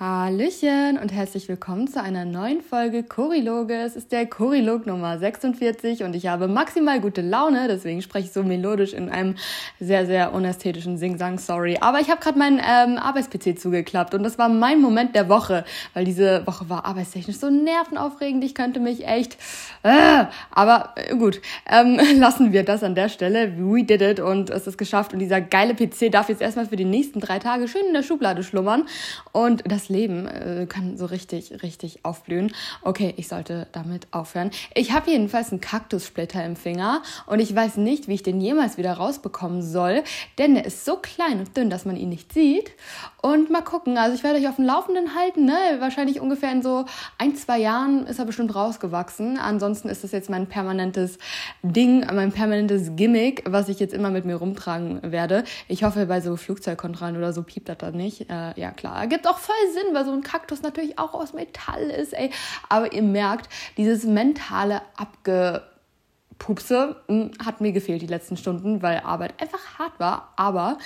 Hallöchen und herzlich willkommen zu einer neuen Folge Choriloge. Es ist der Chorilog Nummer 46 und ich habe maximal gute Laune, deswegen spreche ich so melodisch in einem sehr, sehr unästhetischen Sing-Sang, sorry. Aber ich habe gerade meinen ähm, Arbeits-PC zugeklappt und das war mein Moment der Woche, weil diese Woche war arbeitstechnisch so nervenaufregend, ich könnte mich echt... Äh, aber äh, gut, ähm, lassen wir das an der Stelle. We did it und es ist geschafft und dieser geile PC darf jetzt erstmal für die nächsten drei Tage schön in der Schublade schlummern und das das Leben äh, kann so richtig, richtig aufblühen. Okay, ich sollte damit aufhören. Ich habe jedenfalls einen Kaktussplitter im Finger und ich weiß nicht, wie ich den jemals wieder rausbekommen soll, denn der ist so klein und dünn, dass man ihn nicht sieht. Und mal gucken, also ich werde euch auf dem Laufenden halten, ne? Wahrscheinlich ungefähr in so ein, zwei Jahren ist er bestimmt rausgewachsen. Ansonsten ist das jetzt mein permanentes Ding, mein permanentes Gimmick, was ich jetzt immer mit mir rumtragen werde. Ich hoffe, bei so Flugzeugkontrollen oder so piept das dann nicht. Äh, ja, klar. Gibt auch voll Sinn, weil so ein Kaktus natürlich auch aus Metall ist, ey. Aber ihr merkt, dieses mentale Abge Pupse hm, hat mir gefehlt die letzten Stunden, weil Arbeit einfach hart war. Aber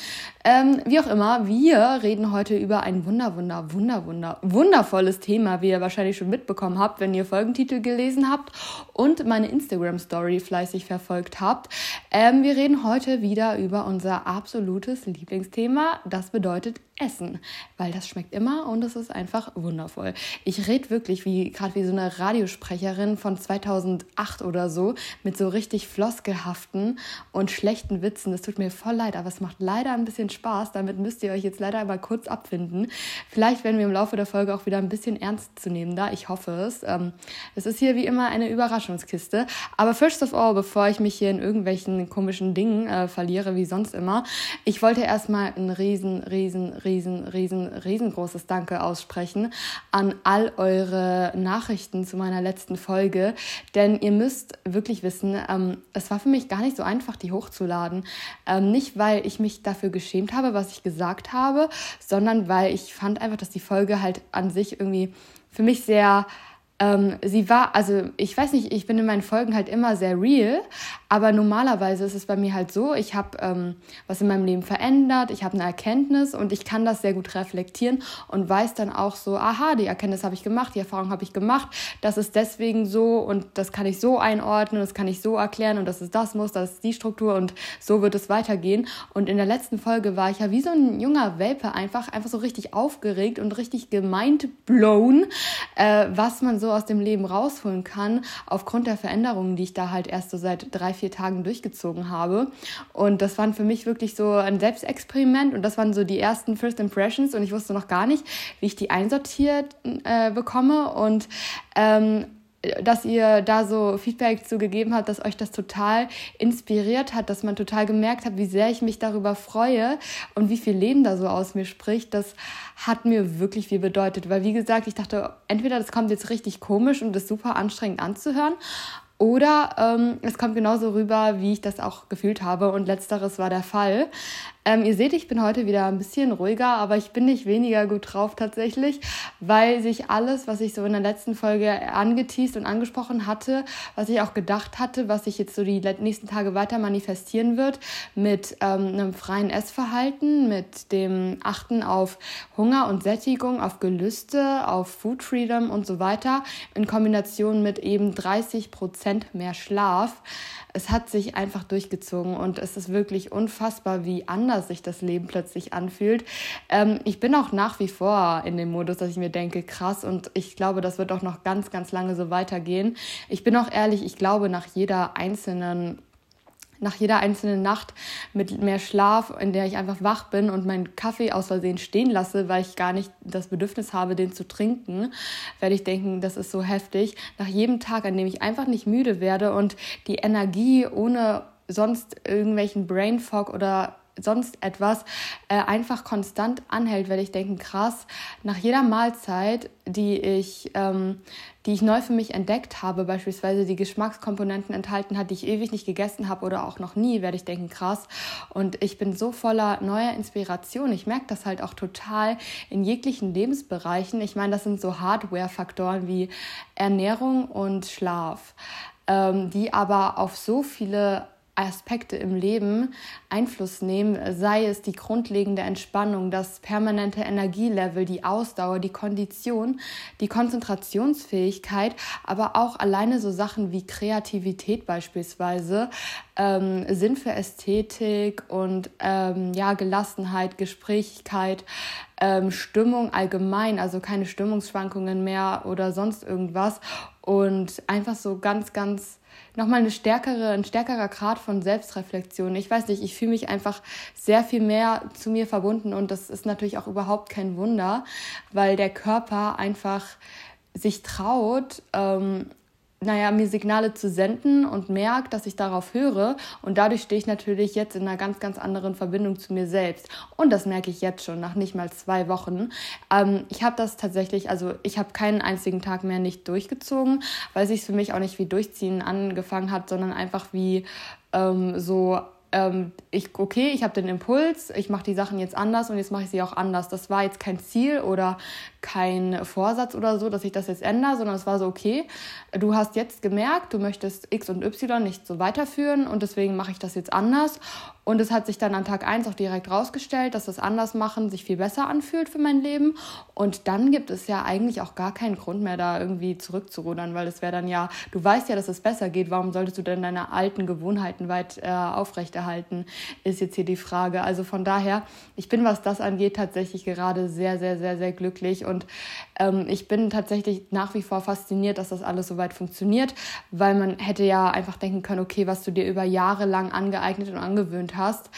ähm, wie auch immer, wir reden heute über ein wunder, wunder, wunder, wunder, wundervolles Thema, wie ihr wahrscheinlich schon mitbekommen habt, wenn ihr Folgentitel gelesen habt und meine Instagram-Story fleißig verfolgt habt. Ähm, wir reden heute wieder über unser absolutes Lieblingsthema. Das bedeutet Essen, weil das schmeckt immer und es ist einfach wundervoll. Ich rede wirklich wie gerade wie so eine Radiosprecherin von 2008 oder so mit so richtig floskelhaften und schlechten Witzen. Das tut mir voll leid, aber es macht leider ein bisschen Spaß. Damit müsst ihr euch jetzt leider mal kurz abfinden. Vielleicht werden wir im Laufe der Folge auch wieder ein bisschen ernst zu nehmen da. Ich hoffe es. Ähm, es ist hier wie immer eine Überraschungskiste. Aber first of all, bevor ich mich hier in irgendwelchen komischen Dingen äh, verliere, wie sonst immer, ich wollte erstmal ein riesen, riesen, riesen, riesen, riesengroßes Danke aussprechen an all eure Nachrichten zu meiner letzten Folge. Denn ihr müsst wirklich wissen, ähm, es war für mich gar nicht so einfach, die hochzuladen. Ähm, nicht, weil ich mich dafür geschämt habe, was ich gesagt habe, sondern weil ich fand einfach, dass die Folge halt an sich irgendwie für mich sehr ähm, sie war, also ich weiß nicht, ich bin in meinen Folgen halt immer sehr real, aber normalerweise ist es bei mir halt so, ich habe ähm, was in meinem Leben verändert, ich habe eine Erkenntnis und ich kann das sehr gut reflektieren und weiß dann auch so, aha, die Erkenntnis habe ich gemacht, die Erfahrung habe ich gemacht, das ist deswegen so und das kann ich so einordnen, das kann ich so erklären und das ist das muss, das ist die Struktur und so wird es weitergehen. Und in der letzten Folge war ich ja wie so ein junger Welpe einfach, einfach so richtig aufgeregt und richtig gemeint blown, äh, was man so aus dem Leben rausholen kann, aufgrund der Veränderungen, die ich da halt erst so seit drei, vier Tagen durchgezogen habe. Und das waren für mich wirklich so ein Selbstexperiment und das waren so die ersten First Impressions und ich wusste noch gar nicht, wie ich die einsortiert äh, bekomme. Und ähm, dass ihr da so Feedback zugegeben habt, dass euch das total inspiriert hat, dass man total gemerkt hat, wie sehr ich mich darüber freue und wie viel Leben da so aus mir spricht. Das hat mir wirklich viel bedeutet, weil wie gesagt, ich dachte, entweder das kommt jetzt richtig komisch und ist super anstrengend anzuhören oder ähm, es kommt genauso rüber, wie ich das auch gefühlt habe und letzteres war der Fall. Ähm, ihr seht, ich bin heute wieder ein bisschen ruhiger, aber ich bin nicht weniger gut drauf tatsächlich, weil sich alles, was ich so in der letzten Folge angeteased und angesprochen hatte, was ich auch gedacht hatte, was sich jetzt so die nächsten Tage weiter manifestieren wird, mit ähm, einem freien Essverhalten, mit dem Achten auf Hunger und Sättigung, auf Gelüste, auf Food Freedom und so weiter, in Kombination mit eben 30 Prozent mehr Schlaf. Es hat sich einfach durchgezogen und es ist wirklich unfassbar, wie anders sich das Leben plötzlich anfühlt. Ähm, ich bin auch nach wie vor in dem Modus, dass ich mir denke, krass und ich glaube, das wird auch noch ganz, ganz lange so weitergehen. Ich bin auch ehrlich, ich glaube, nach jeder einzelnen nach jeder einzelnen Nacht mit mehr Schlaf, in der ich einfach wach bin und meinen Kaffee aus Versehen stehen lasse, weil ich gar nicht das Bedürfnis habe, den zu trinken, werde ich denken, das ist so heftig. Nach jedem Tag, an dem ich einfach nicht müde werde und die Energie ohne sonst irgendwelchen Brain Fog oder sonst etwas äh, einfach konstant anhält, werde ich denken, krass, nach jeder Mahlzeit, die ich, ähm, die ich neu für mich entdeckt habe, beispielsweise die Geschmackskomponenten enthalten hat, die ich ewig nicht gegessen habe oder auch noch nie, werde ich denken, krass. Und ich bin so voller neuer Inspiration. Ich merke das halt auch total in jeglichen Lebensbereichen. Ich meine, das sind so Hardware-Faktoren wie Ernährung und Schlaf, ähm, die aber auf so viele Aspekte im Leben Einfluss nehmen, sei es die grundlegende Entspannung, das permanente Energielevel, die Ausdauer, die Kondition, die Konzentrationsfähigkeit, aber auch alleine so Sachen wie Kreativität beispielsweise, ähm, Sinn für Ästhetik und ähm, ja Gelassenheit, Gesprächigkeit, ähm, Stimmung allgemein, also keine Stimmungsschwankungen mehr oder sonst irgendwas und einfach so ganz, ganz nochmal eine stärkere, ein stärkerer Grad von Selbstreflexion. Ich weiß nicht, ich fühle mich einfach sehr viel mehr zu mir verbunden und das ist natürlich auch überhaupt kein Wunder, weil der Körper einfach sich traut, ähm, naja, mir Signale zu senden und merkt, dass ich darauf höre. Und dadurch stehe ich natürlich jetzt in einer ganz, ganz anderen Verbindung zu mir selbst. Und das merke ich jetzt schon nach nicht mal zwei Wochen. Ähm, ich habe das tatsächlich, also ich habe keinen einzigen Tag mehr nicht durchgezogen, weil sich für mich auch nicht wie Durchziehen angefangen hat, sondern einfach wie ähm, so ähm, ich, okay, ich habe den Impuls, ich mache die Sachen jetzt anders und jetzt mache ich sie auch anders. Das war jetzt kein Ziel oder kein Vorsatz oder so, dass ich das jetzt ändere, sondern es war so, okay, du hast jetzt gemerkt, du möchtest X und Y nicht so weiterführen und deswegen mache ich das jetzt anders. Und es hat sich dann an Tag 1 auch direkt rausgestellt, dass das Andersmachen sich viel besser anfühlt für mein Leben. Und dann gibt es ja eigentlich auch gar keinen Grund mehr, da irgendwie zurückzurudern, weil es wäre dann ja, du weißt ja, dass es besser geht, warum solltest du denn deine alten Gewohnheiten weit äh, aufrechterhalten, ist jetzt hier die Frage. Also von daher, ich bin, was das angeht, tatsächlich gerade sehr, sehr, sehr, sehr glücklich und ähm, ich bin tatsächlich nach wie vor fasziniert, dass das alles so weit funktioniert, weil man hätte ja einfach denken können, okay, was du dir über Jahre lang angeeignet und angewöhnt hast,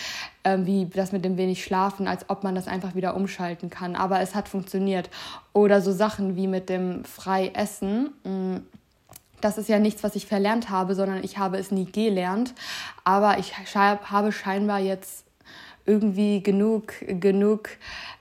ähm, wie das mit dem wenig Schlafen, als ob man das einfach wieder umschalten kann. Aber es hat funktioniert. Oder so Sachen wie mit dem Freiessen. Mm, das ist ja nichts, was ich verlernt habe, sondern ich habe es nie gelernt. Aber ich habe scheinbar jetzt irgendwie genug, genug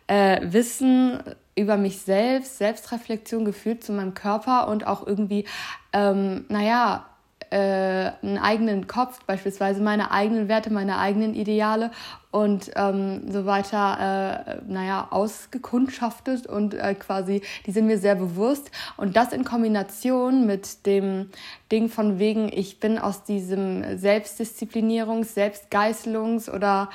äh, Wissen über mich selbst, Selbstreflexion gefühlt zu meinem Körper und auch irgendwie, ähm, naja, äh, einen eigenen Kopf, beispielsweise meine eigenen Werte, meine eigenen Ideale und ähm, so weiter, äh, naja, ausgekundschaftet und äh, quasi, die sind mir sehr bewusst. Und das in Kombination mit dem Ding von wegen, ich bin aus diesem Selbstdisziplinierungs-, Selbstgeißelungs- oder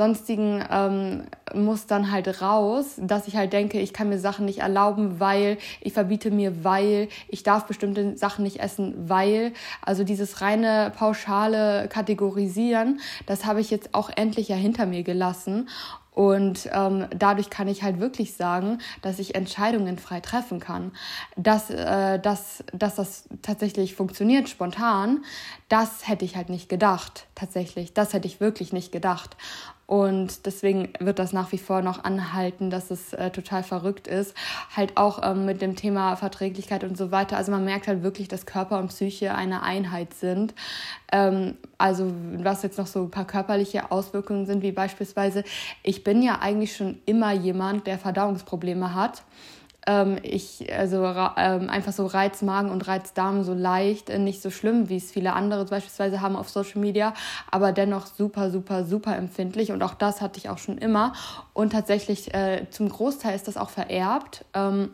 sonstigen ähm, Mustern halt raus, dass ich halt denke, ich kann mir Sachen nicht erlauben, weil ich verbiete mir, weil ich darf bestimmte Sachen nicht essen, weil. Also dieses reine pauschale Kategorisieren, das habe ich jetzt auch endlich ja hinter mir gelassen. Und ähm, dadurch kann ich halt wirklich sagen, dass ich Entscheidungen frei treffen kann. Dass, äh, dass, dass das tatsächlich funktioniert spontan, das hätte ich halt nicht gedacht. Tatsächlich, das hätte ich wirklich nicht gedacht. Und deswegen wird das nach wie vor noch anhalten, dass es äh, total verrückt ist. Halt auch ähm, mit dem Thema Verträglichkeit und so weiter. Also man merkt halt wirklich, dass Körper und Psyche eine Einheit sind. Ähm, also was jetzt noch so ein paar körperliche Auswirkungen sind, wie beispielsweise, ich bin ja eigentlich schon immer jemand, der Verdauungsprobleme hat ähm, ich, also ähm, einfach so Reizmagen und Reizdarm so leicht, äh, nicht so schlimm, wie es viele andere beispielsweise haben auf Social Media, aber dennoch super, super, super empfindlich und auch das hatte ich auch schon immer und tatsächlich äh, zum Großteil ist das auch vererbt, ähm,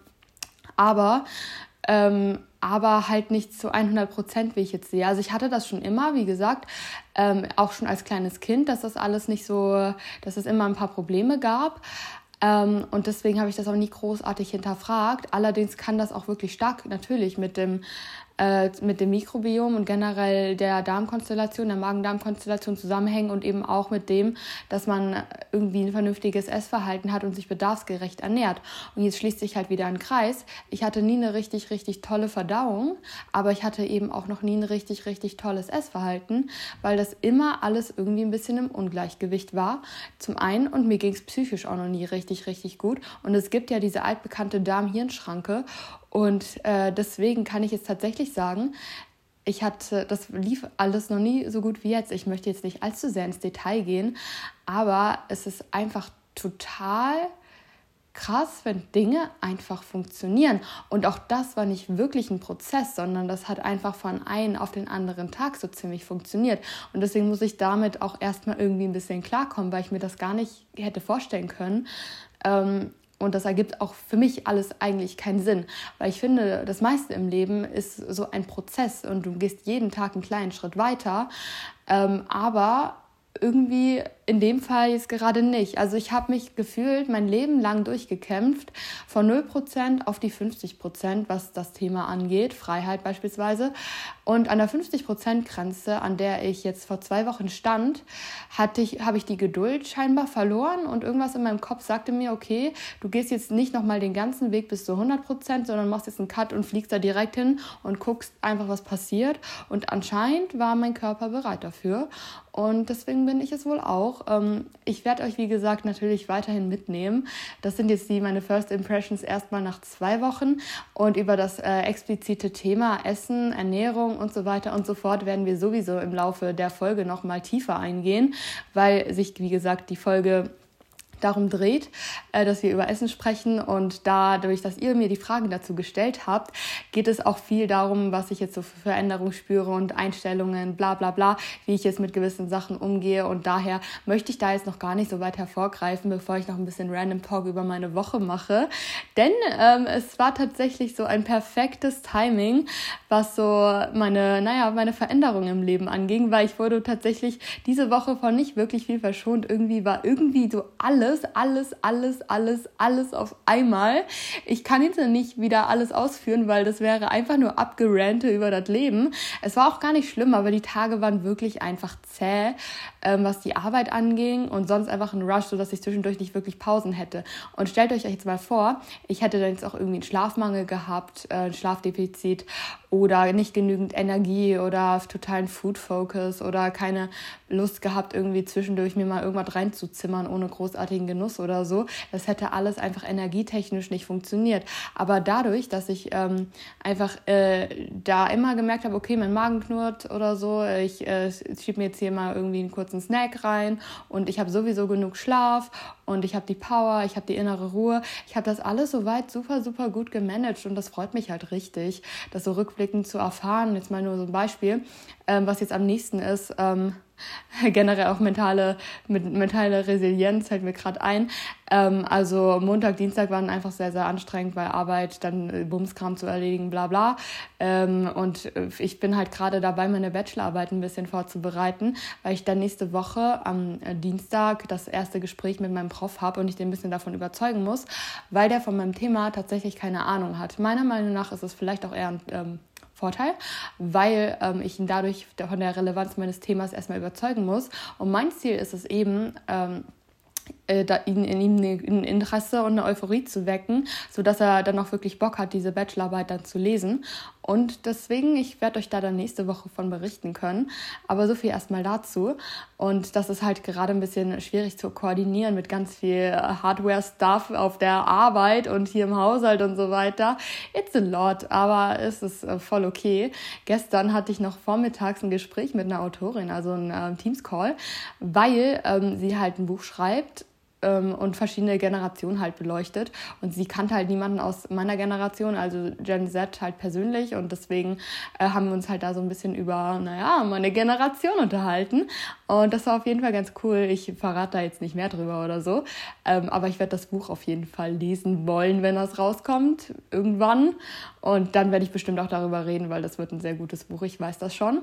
aber ähm, aber halt nicht zu 100 Prozent, wie ich jetzt sehe. Also ich hatte das schon immer, wie gesagt, ähm, auch schon als kleines Kind, dass das alles nicht so, dass es immer ein paar Probleme gab. Ähm, und deswegen habe ich das auch nie großartig hinterfragt. Allerdings kann das auch wirklich stark natürlich mit dem äh, mit dem Mikrobiom und generell der Darmkonstellation, der Magen-Darm-Konstellation zusammenhängen und eben auch mit dem, dass man irgendwie ein vernünftiges Essverhalten hat und sich bedarfsgerecht ernährt. Und jetzt schließt sich halt wieder ein Kreis. Ich hatte nie eine richtig, richtig tolle Verdauung, aber ich hatte eben auch noch nie ein richtig, richtig tolles Essverhalten, weil das immer alles irgendwie ein bisschen im Ungleichgewicht war. Zum einen und mir ging es psychisch auch noch nie richtig, richtig gut. Und es gibt ja diese altbekannte Darm-Hirn-Schranke und äh, deswegen kann ich jetzt tatsächlich sagen, ich hatte, das lief alles noch nie so gut wie jetzt. Ich möchte jetzt nicht allzu sehr ins Detail gehen, aber es ist einfach total krass, wenn Dinge einfach funktionieren. Und auch das war nicht wirklich ein Prozess, sondern das hat einfach von einem auf den anderen Tag so ziemlich funktioniert. Und deswegen muss ich damit auch erstmal irgendwie ein bisschen klarkommen, weil ich mir das gar nicht hätte vorstellen können. Ähm, und das ergibt auch für mich alles eigentlich keinen Sinn, weil ich finde, das meiste im Leben ist so ein Prozess und du gehst jeden Tag einen kleinen Schritt weiter. Ähm, aber irgendwie in dem Fall jetzt gerade nicht. Also ich habe mich gefühlt mein Leben lang durchgekämpft, von 0% auf die 50%, was das Thema angeht, Freiheit beispielsweise. Und an der 50%-Grenze, an der ich jetzt vor zwei Wochen stand, hatte ich, habe ich die Geduld scheinbar verloren und irgendwas in meinem Kopf sagte mir, okay, du gehst jetzt nicht nochmal den ganzen Weg bis zu 100%, sondern machst jetzt einen Cut und fliegst da direkt hin und guckst einfach, was passiert. Und anscheinend war mein Körper bereit dafür. Und deswegen bin ich es wohl auch auch. Ähm, ich werde euch, wie gesagt, natürlich weiterhin mitnehmen. Das sind jetzt die meine First Impressions erstmal nach zwei Wochen. Und über das äh, explizite Thema Essen, Ernährung und so weiter und so fort werden wir sowieso im Laufe der Folge nochmal tiefer eingehen, weil sich, wie gesagt, die Folge darum dreht, äh, dass wir über Essen sprechen. Und dadurch, dass ihr mir die Fragen dazu gestellt habt, geht es auch viel darum, was ich jetzt so für Veränderungen spüre und Einstellungen, bla bla bla, wie ich jetzt mit gewissen Sachen umgehe. Und daher möchte ich da jetzt noch gar nicht so weit hervorgreifen, bevor ich noch ein bisschen Random Talk über meine Woche mache, denn ähm, es war tatsächlich so ein perfektes Timing, was so meine, naja, meine Veränderungen im Leben anging, weil ich wurde tatsächlich diese Woche von nicht wirklich viel verschont, irgendwie war irgendwie so alles alles, alles, alles, alles, alles auf einmal. Ich kann jetzt nicht wieder alles ausführen, weil das wäre einfach nur abgerante über das Leben. Es war auch gar nicht schlimm, aber die Tage waren wirklich einfach zäh, ähm, was die Arbeit anging und sonst einfach ein Rush, sodass ich zwischendurch nicht wirklich Pausen hätte. Und stellt euch jetzt mal vor, ich hätte dann jetzt auch irgendwie einen Schlafmangel gehabt, äh, ein Schlafdefizit oder nicht genügend Energie oder totalen Food Focus oder keine Lust gehabt, irgendwie zwischendurch mir mal irgendwas reinzuzimmern ohne großartigen Genuss oder so. Das hätte alles einfach energietechnisch nicht funktioniert. Aber dadurch, dass ich ähm, einfach äh, da immer gemerkt habe, okay, mein Magen knurrt oder so, ich äh, schiebe mir jetzt hier mal irgendwie einen kurzen Snack rein und ich habe sowieso genug Schlaf und ich habe die Power, ich habe die innere Ruhe. Ich habe das alles soweit super, super gut gemanagt und das freut mich halt richtig, das so rückblickend zu erfahren. Jetzt mal nur so ein Beispiel, ähm, was jetzt am nächsten ist. Ähm, generell auch mentale, mit, mentale Resilienz fällt mir gerade ein. Ähm, also Montag, Dienstag waren einfach sehr, sehr anstrengend bei Arbeit, dann äh, Bumskram zu erledigen, bla bla. Ähm, und äh, ich bin halt gerade dabei, meine Bachelorarbeit ein bisschen vorzubereiten, weil ich dann nächste Woche am äh, Dienstag das erste Gespräch mit meinem Prof habe und ich den ein bisschen davon überzeugen muss, weil der von meinem Thema tatsächlich keine Ahnung hat. Meiner Meinung nach ist es vielleicht auch eher ein ähm, Vorteil, weil ähm, ich ihn dadurch von der Relevanz meines Themas erstmal überzeugen muss. Und mein Ziel ist es eben, ähm, äh, da in, in ihm ein Interesse und eine Euphorie zu wecken, sodass er dann auch wirklich Bock hat, diese Bachelorarbeit dann zu lesen. Und deswegen, ich werde euch da dann nächste Woche von berichten können. Aber so viel erstmal dazu. Und das ist halt gerade ein bisschen schwierig zu koordinieren mit ganz viel Hardware-Stuff auf der Arbeit und hier im Haushalt und so weiter. It's a lot, aber es ist äh, voll okay. Gestern hatte ich noch vormittags ein Gespräch mit einer Autorin, also ein äh, Teams-Call, weil ähm, sie halt ein Buch schreibt ähm, und verschiedene Generationen halt beleuchtet. Und sie kannte halt niemanden aus meiner Generation, also Gen Z halt persönlich. Und deswegen äh, haben wir uns halt da so ein bisschen über, naja, meine Generation unterhalten. Und das war auf jeden Fall ganz cool. Ich verrate da jetzt nicht mehr drüber oder so. Ähm, aber ich werde das Buch auf jeden Fall lesen wollen, wenn das rauskommt, irgendwann. Und dann werde ich bestimmt auch darüber reden, weil das wird ein sehr gutes Buch, ich weiß das schon.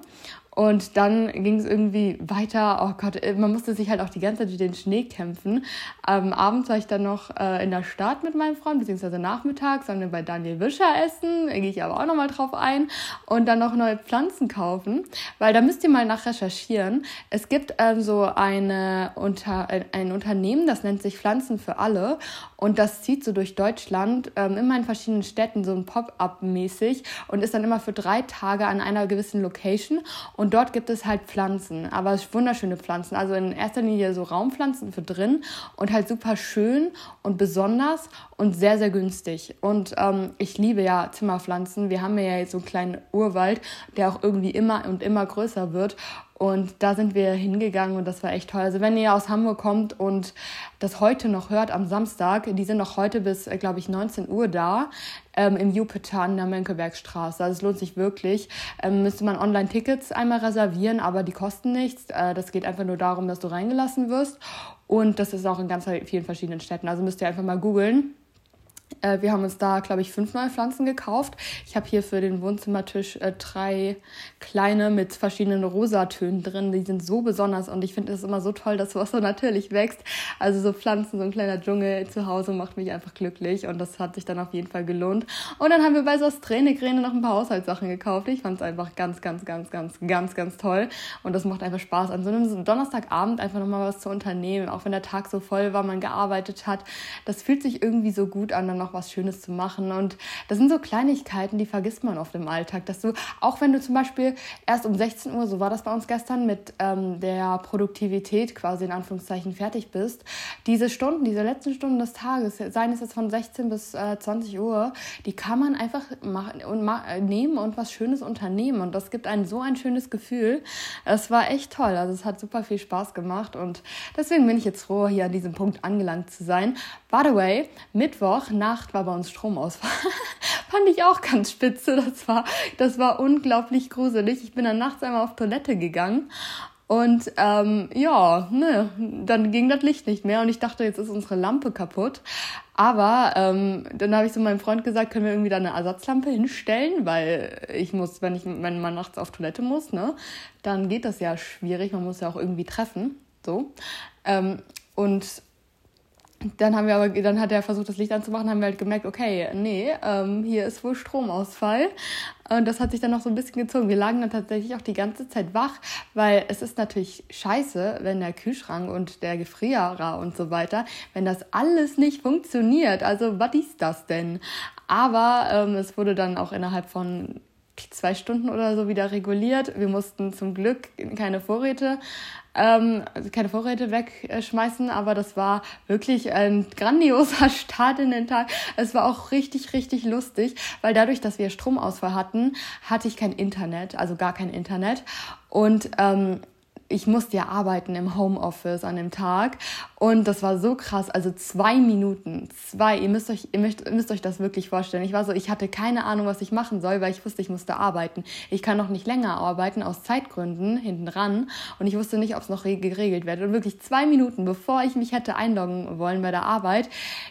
Und dann ging es irgendwie weiter. Oh Gott, äh, man musste sich halt auch die ganze Zeit durch den Schnee kämpfen. Ähm, abends war ich dann noch äh, in der Stadt mit meinem Freund, beziehungsweise nachmittags haben wir bei Daniel Wischer essen. Da gehe ich aber auch nochmal drauf ein. Und dann noch neue Pflanzen kaufen, weil da müsst ihr mal nach recherchieren. Es gibt ähm, so eine, unter, ein Unternehmen, das nennt sich Pflanzen für alle. Und das zieht so durch Deutschland, ähm, immer in verschiedenen Städten, so ein Pop-up mäßig und ist dann immer für drei Tage an einer gewissen Location. Und und dort gibt es halt Pflanzen, aber wunderschöne Pflanzen. Also in erster Linie so Raumpflanzen für drin und halt super schön und besonders und sehr, sehr günstig. Und ähm, ich liebe ja Zimmerpflanzen. Wir haben ja jetzt so einen kleinen Urwald, der auch irgendwie immer und immer größer wird. Und da sind wir hingegangen und das war echt toll. Also wenn ihr aus Hamburg kommt und das heute noch hört am Samstag, die sind noch heute bis, äh, glaube ich, 19 Uhr da ähm, im Jupiter an der Mönckebergstraße. Also es lohnt sich wirklich. Ähm, müsste man Online-Tickets einmal reservieren, aber die kosten nichts. Äh, das geht einfach nur darum, dass du reingelassen wirst. Und das ist auch in ganz vielen verschiedenen Städten. Also müsst ihr einfach mal googeln Äh, wir haben uns da, glaube ich, fünf neue Pflanzen gekauft. Ich habe hier für den Wohnzimmertisch äh, drei kleine mit verschiedenen Rosatönen drin. Die sind so besonders und ich finde es immer so toll, dass sowas so natürlich wächst. Also so Pflanzen, so ein kleiner Dschungel zu Hause macht mich einfach glücklich und das hat sich dann auf jeden Fall gelohnt. Und dann haben wir bei Sos Träne noch ein paar Haushaltssachen gekauft. Ich fand es einfach ganz, ganz, ganz, ganz, ganz, ganz toll und das macht einfach Spaß, an so einem Donnerstagabend einfach nochmal was zu unternehmen, auch wenn der Tag so voll war, man gearbeitet hat. Das fühlt sich irgendwie so gut an, dann noch was Schönes zu machen. Und das sind so Kleinigkeiten, die vergisst man oft im Alltag, dass du, auch wenn du zum Beispiel erst um 16 Uhr, so war das bei uns gestern, mit ähm, der Produktivität quasi in Anführungszeichen fertig bist, diese Stunden, diese letzten Stunden des Tages, seien es jetzt von 16 bis äh, 20 Uhr, die kann man einfach machen und ma nehmen und was Schönes unternehmen. Und das gibt einem so ein schönes Gefühl. Es war echt toll. Also es hat super viel Spaß gemacht und deswegen bin ich jetzt froh, hier an diesem Punkt angelangt zu sein. By the way, Mittwoch Nacht war bei uns Stromausfall. Fand ich auch ganz spitze. Das war, das war unglaublich gruselig. Ich bin dann nachts einmal auf Toilette gegangen und ähm, ja, ne, dann ging das Licht nicht mehr und ich dachte, jetzt ist unsere Lampe kaputt. Aber ähm, dann habe ich so meinem Freund gesagt, können wir irgendwie da eine Ersatzlampe hinstellen, weil ich muss, wenn ich wenn man nachts auf Toilette muss, ne, dann geht das ja schwierig. Man muss ja auch irgendwie treffen, so. Ähm, und dann haben wir aber, dann hat er versucht, das Licht anzumachen, haben wir halt gemerkt, okay, nee, ähm, hier ist wohl Stromausfall. Und das hat sich dann noch so ein bisschen gezogen. Wir lagen dann tatsächlich auch die ganze Zeit wach, weil es ist natürlich scheiße, wenn der Kühlschrank und der Gefrierer und so weiter, wenn das alles nicht funktioniert. Also, was ist das denn? Aber ähm, es wurde dann auch innerhalb von zwei Stunden oder so wieder reguliert. Wir mussten zum Glück keine Vorräte ähm, also keine Vorräte wegschmeißen, aber das war wirklich ein grandioser Start in den Tag. Es war auch richtig, richtig lustig, weil dadurch, dass wir Stromausfall hatten, hatte ich kein Internet, also gar kein Internet. Und ähm, ich musste ja arbeiten im Homeoffice an dem Tag und das war so krass. Also zwei Minuten, zwei, ihr müsst euch, ihr müsst, müsst euch das wirklich vorstellen. Ich war so, ich hatte keine Ahnung, was ich machen soll, weil ich wusste, ich musste arbeiten. Ich kann noch nicht länger arbeiten aus Zeitgründen hinten dran und ich wusste nicht, ob es noch geregelt wird. Und wirklich zwei Minuten, bevor ich mich hätte einloggen wollen bei der Arbeit,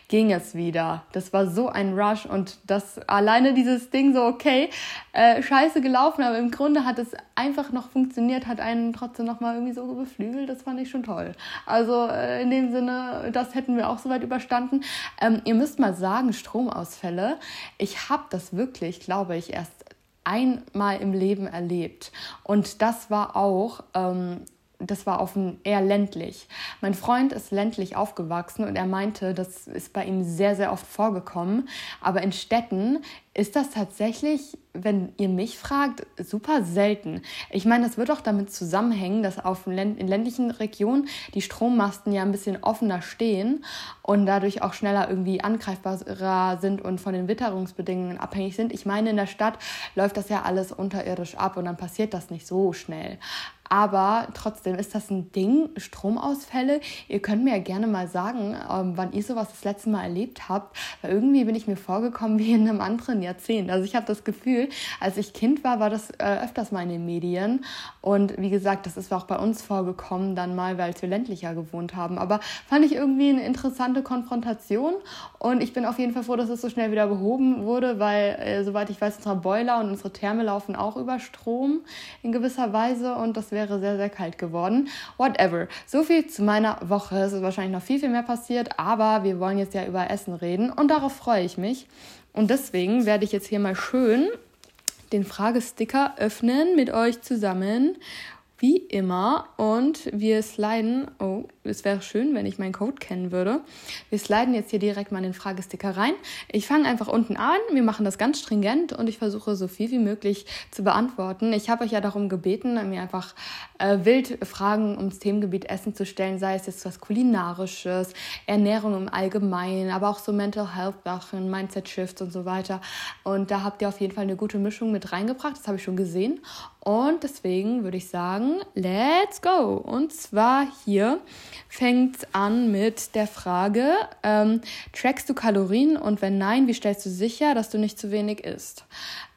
ging es wieder. Das war so ein Rush und das alleine dieses Ding so, okay, äh, scheiße gelaufen, aber im Grunde hat es einfach noch funktioniert, hat einen trotzdem noch mal irgendwie so beflügelt. Das fand ich schon toll. Also äh, in dem Sinne, das hätten wir auch soweit überstanden. Ähm, ihr müsst mal sagen, Stromausfälle. Ich habe das wirklich, glaube ich, erst einmal im Leben erlebt. Und das war auch ähm, das war auf ein, eher ländlich. Mein Freund ist ländlich aufgewachsen und er meinte, das ist bei ihm sehr, sehr oft vorgekommen. Aber in Städten ist das tatsächlich, wenn ihr mich fragt, super selten. Ich meine, das wird auch damit zusammenhängen, dass auf in ländlichen Regionen die Strommasten ja ein bisschen offener stehen und dadurch auch schneller irgendwie angreifbarer sind und von den Witterungsbedingungen abhängig sind. Ich meine, in der Stadt läuft das ja alles unterirdisch ab und dann passiert das nicht so schnell. Aber trotzdem ist das ein Ding, Stromausfälle. Ihr könnt mir ja gerne mal sagen, ähm, wann ihr sowas das letzte Mal erlebt habt. Weil irgendwie bin ich mir vorgekommen wie in einem anderen Jahrzehnt. Also ich habe das Gefühl, als ich Kind war, war das äh, öfters mal in den Medien. Und wie gesagt, das ist auch bei uns vorgekommen, dann mal, weil wir ländlicher gewohnt haben. Aber fand ich irgendwie eine interessante Konfrontation. Und ich bin auf jeden Fall froh, dass es so schnell wieder behoben wurde, weil, äh, soweit ich weiß, unsere Boiler und unsere Therme laufen auch über Strom in gewisser Weise. Und das wäre wäre sehr, sehr kalt geworden. Whatever. So viel zu meiner Woche. Es ist wahrscheinlich noch viel, viel mehr passiert, aber wir wollen jetzt ja über Essen reden und darauf freue ich mich. Und deswegen werde ich jetzt hier mal schön den Fragesticker öffnen mit euch zusammen wie immer. Und wir sliden, oh, es wäre schön, wenn ich meinen Code kennen würde. Wir sliden jetzt hier direkt mal in den Fragesticker rein. Ich fange einfach unten an. Wir machen das ganz stringent und ich versuche so viel wie möglich zu beantworten. Ich habe euch ja darum gebeten, mir einfach äh, wild Fragen ums Themengebiet Essen zu stellen, sei es jetzt was Kulinarisches, Ernährung im Allgemeinen, aber auch so Mental Health Sachen, Mindset Shifts und so weiter. Und da habt ihr auf jeden Fall eine gute Mischung mit reingebracht. Das habe ich schon gesehen. Und deswegen würde ich sagen, let's go. Und zwar hier fängt an mit der Frage, ähm, trackst du Kalorien und wenn nein, wie stellst du sicher, dass du nicht zu wenig isst?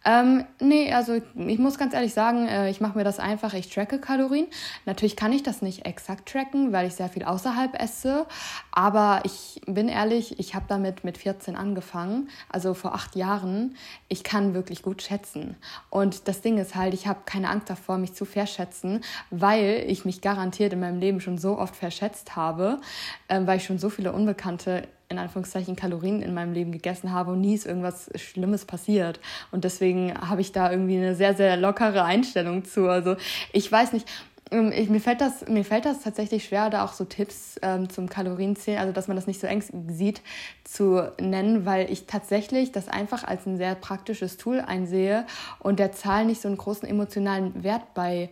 Ähm, nee, also ich muss ganz ehrlich sagen, äh, ich mache mir das einfach, ich tracke Kalorien. Natürlich kann ich das nicht exakt tracken, weil ich sehr viel außerhalb esse. Aber ich bin ehrlich, ich habe damit mit 14 angefangen, also vor acht Jahren. Ich kann wirklich gut schätzen. Und das Ding ist halt, ich habe keine Angst davor, mich zu verschätzen, weil ich mich garantiert in meinem Leben schon so oft verschätzt habe, äh, weil ich schon so viele Unbekannte in Anführungszeichen Kalorien in meinem Leben gegessen habe und nie ist irgendwas Schlimmes passiert. Und deswegen habe ich da irgendwie eine sehr, sehr lockere Einstellung zu. Also ich weiß nicht, ähm, ich, mir, fällt das, mir fällt das tatsächlich schwer, da auch so Tipps ähm, zum Kalorienzählen, also dass man das nicht so eng sieht, zu nennen, weil ich tatsächlich das einfach als ein sehr praktisches Tool einsehe und der Zahl nicht so einen großen emotionalen Wert bei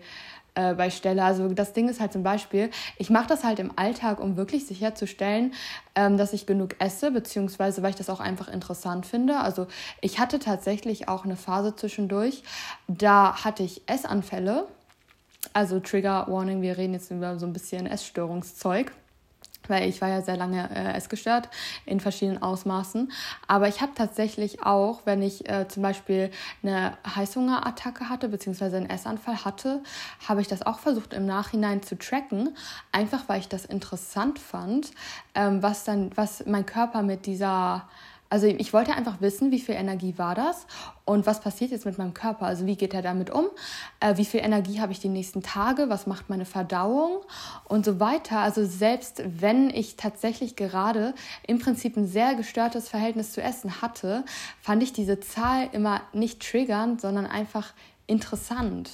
äh, bei Stelle. Also das Ding ist halt zum Beispiel, ich mache das halt im Alltag, um wirklich sicherzustellen, ähm, dass ich genug esse, beziehungsweise weil ich das auch einfach interessant finde. Also ich hatte tatsächlich auch eine Phase zwischendurch, da hatte ich Essanfälle. Also Trigger Warning, wir reden jetzt über so ein bisschen Essstörungszeug weil ich war ja sehr lange äh, essgestört in verschiedenen Ausmaßen. Aber ich habe tatsächlich auch, wenn ich äh, zum Beispiel eine Heißhungerattacke hatte, beziehungsweise einen Essanfall hatte, habe ich das auch versucht im Nachhinein zu tracken, einfach weil ich das interessant fand, ähm, was dann, was mein Körper mit dieser also ich wollte einfach wissen, wie viel Energie war das und was passiert jetzt mit meinem Körper. Also wie geht er damit um? Äh, wie viel Energie habe ich die nächsten Tage? Was macht meine Verdauung und so weiter. Also selbst wenn ich tatsächlich gerade im Prinzip ein sehr gestörtes Verhältnis zu Essen hatte, fand ich diese Zahl immer nicht triggernd, sondern einfach interessant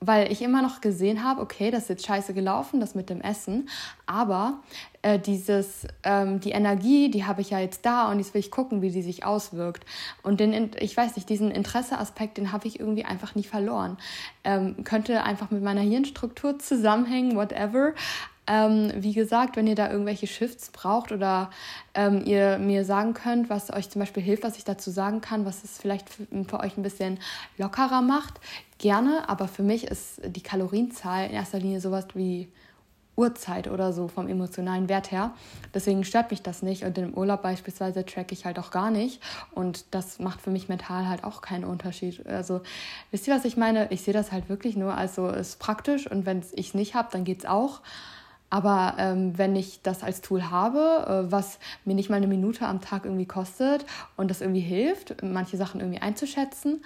weil ich immer noch gesehen habe, okay, das ist jetzt scheiße gelaufen, das mit dem Essen, aber äh, dieses, ähm, die Energie, die habe ich ja jetzt da und jetzt will ich gucken, wie die sich auswirkt. Und den, ich weiß nicht, diesen Interesseaspekt, den habe ich irgendwie einfach nie verloren. Ähm, könnte einfach mit meiner Hirnstruktur zusammenhängen, whatever. Ähm, wie gesagt, wenn ihr da irgendwelche Shifts braucht oder ähm, ihr mir sagen könnt, was euch zum Beispiel hilft, was ich dazu sagen kann, was es vielleicht für, für euch ein bisschen lockerer macht, gerne. Aber für mich ist die Kalorienzahl in erster Linie sowas wie Uhrzeit oder so vom emotionalen Wert her. Deswegen stört mich das nicht und im Urlaub beispielsweise track ich halt auch gar nicht und das macht für mich mental halt auch keinen Unterschied. Also wisst ihr, was ich meine? Ich sehe das halt wirklich nur, also ist praktisch und wenn ich es nicht habe, dann geht es auch. Aber ähm, wenn ich das als Tool habe, äh, was mir nicht mal eine Minute am Tag irgendwie kostet und das irgendwie hilft, manche Sachen irgendwie einzuschätzen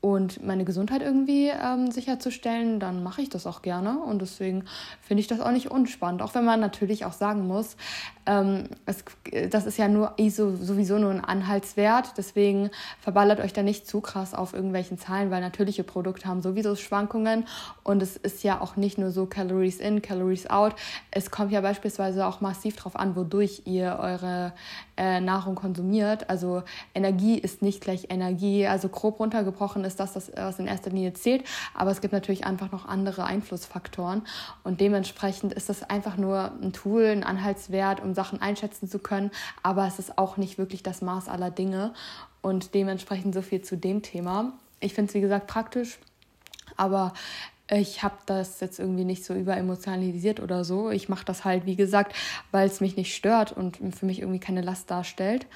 und meine Gesundheit irgendwie ähm, sicherzustellen, dann mache ich das auch gerne. Und deswegen finde ich das auch nicht unspannend. Auch wenn man natürlich auch sagen muss, ähm, es, das ist ja nur ISO, sowieso nur ein Anhaltswert. Deswegen verballert euch da nicht zu krass auf irgendwelchen Zahlen, weil natürliche Produkte haben sowieso Schwankungen. Und es ist ja auch nicht nur so Calories in, Calories out. Es kommt ja beispielsweise auch massiv darauf an, wodurch ihr eure äh, Nahrung konsumiert. Also Energie ist nicht gleich Energie. Also grob runtergebrochen ist das, das, was in erster Linie zählt. Aber es gibt natürlich einfach noch andere Einflussfaktoren. Und dementsprechend ist das einfach nur ein Tool, ein Anhaltswert, um Sachen einschätzen zu können. Aber es ist auch nicht wirklich das Maß aller Dinge. Und dementsprechend so viel zu dem Thema. Ich finde es, wie gesagt, praktisch. Aber ich habe das jetzt irgendwie nicht so überemotionalisiert oder so. Ich mache das halt, wie gesagt, weil es mich nicht stört und für mich irgendwie keine Last darstellt.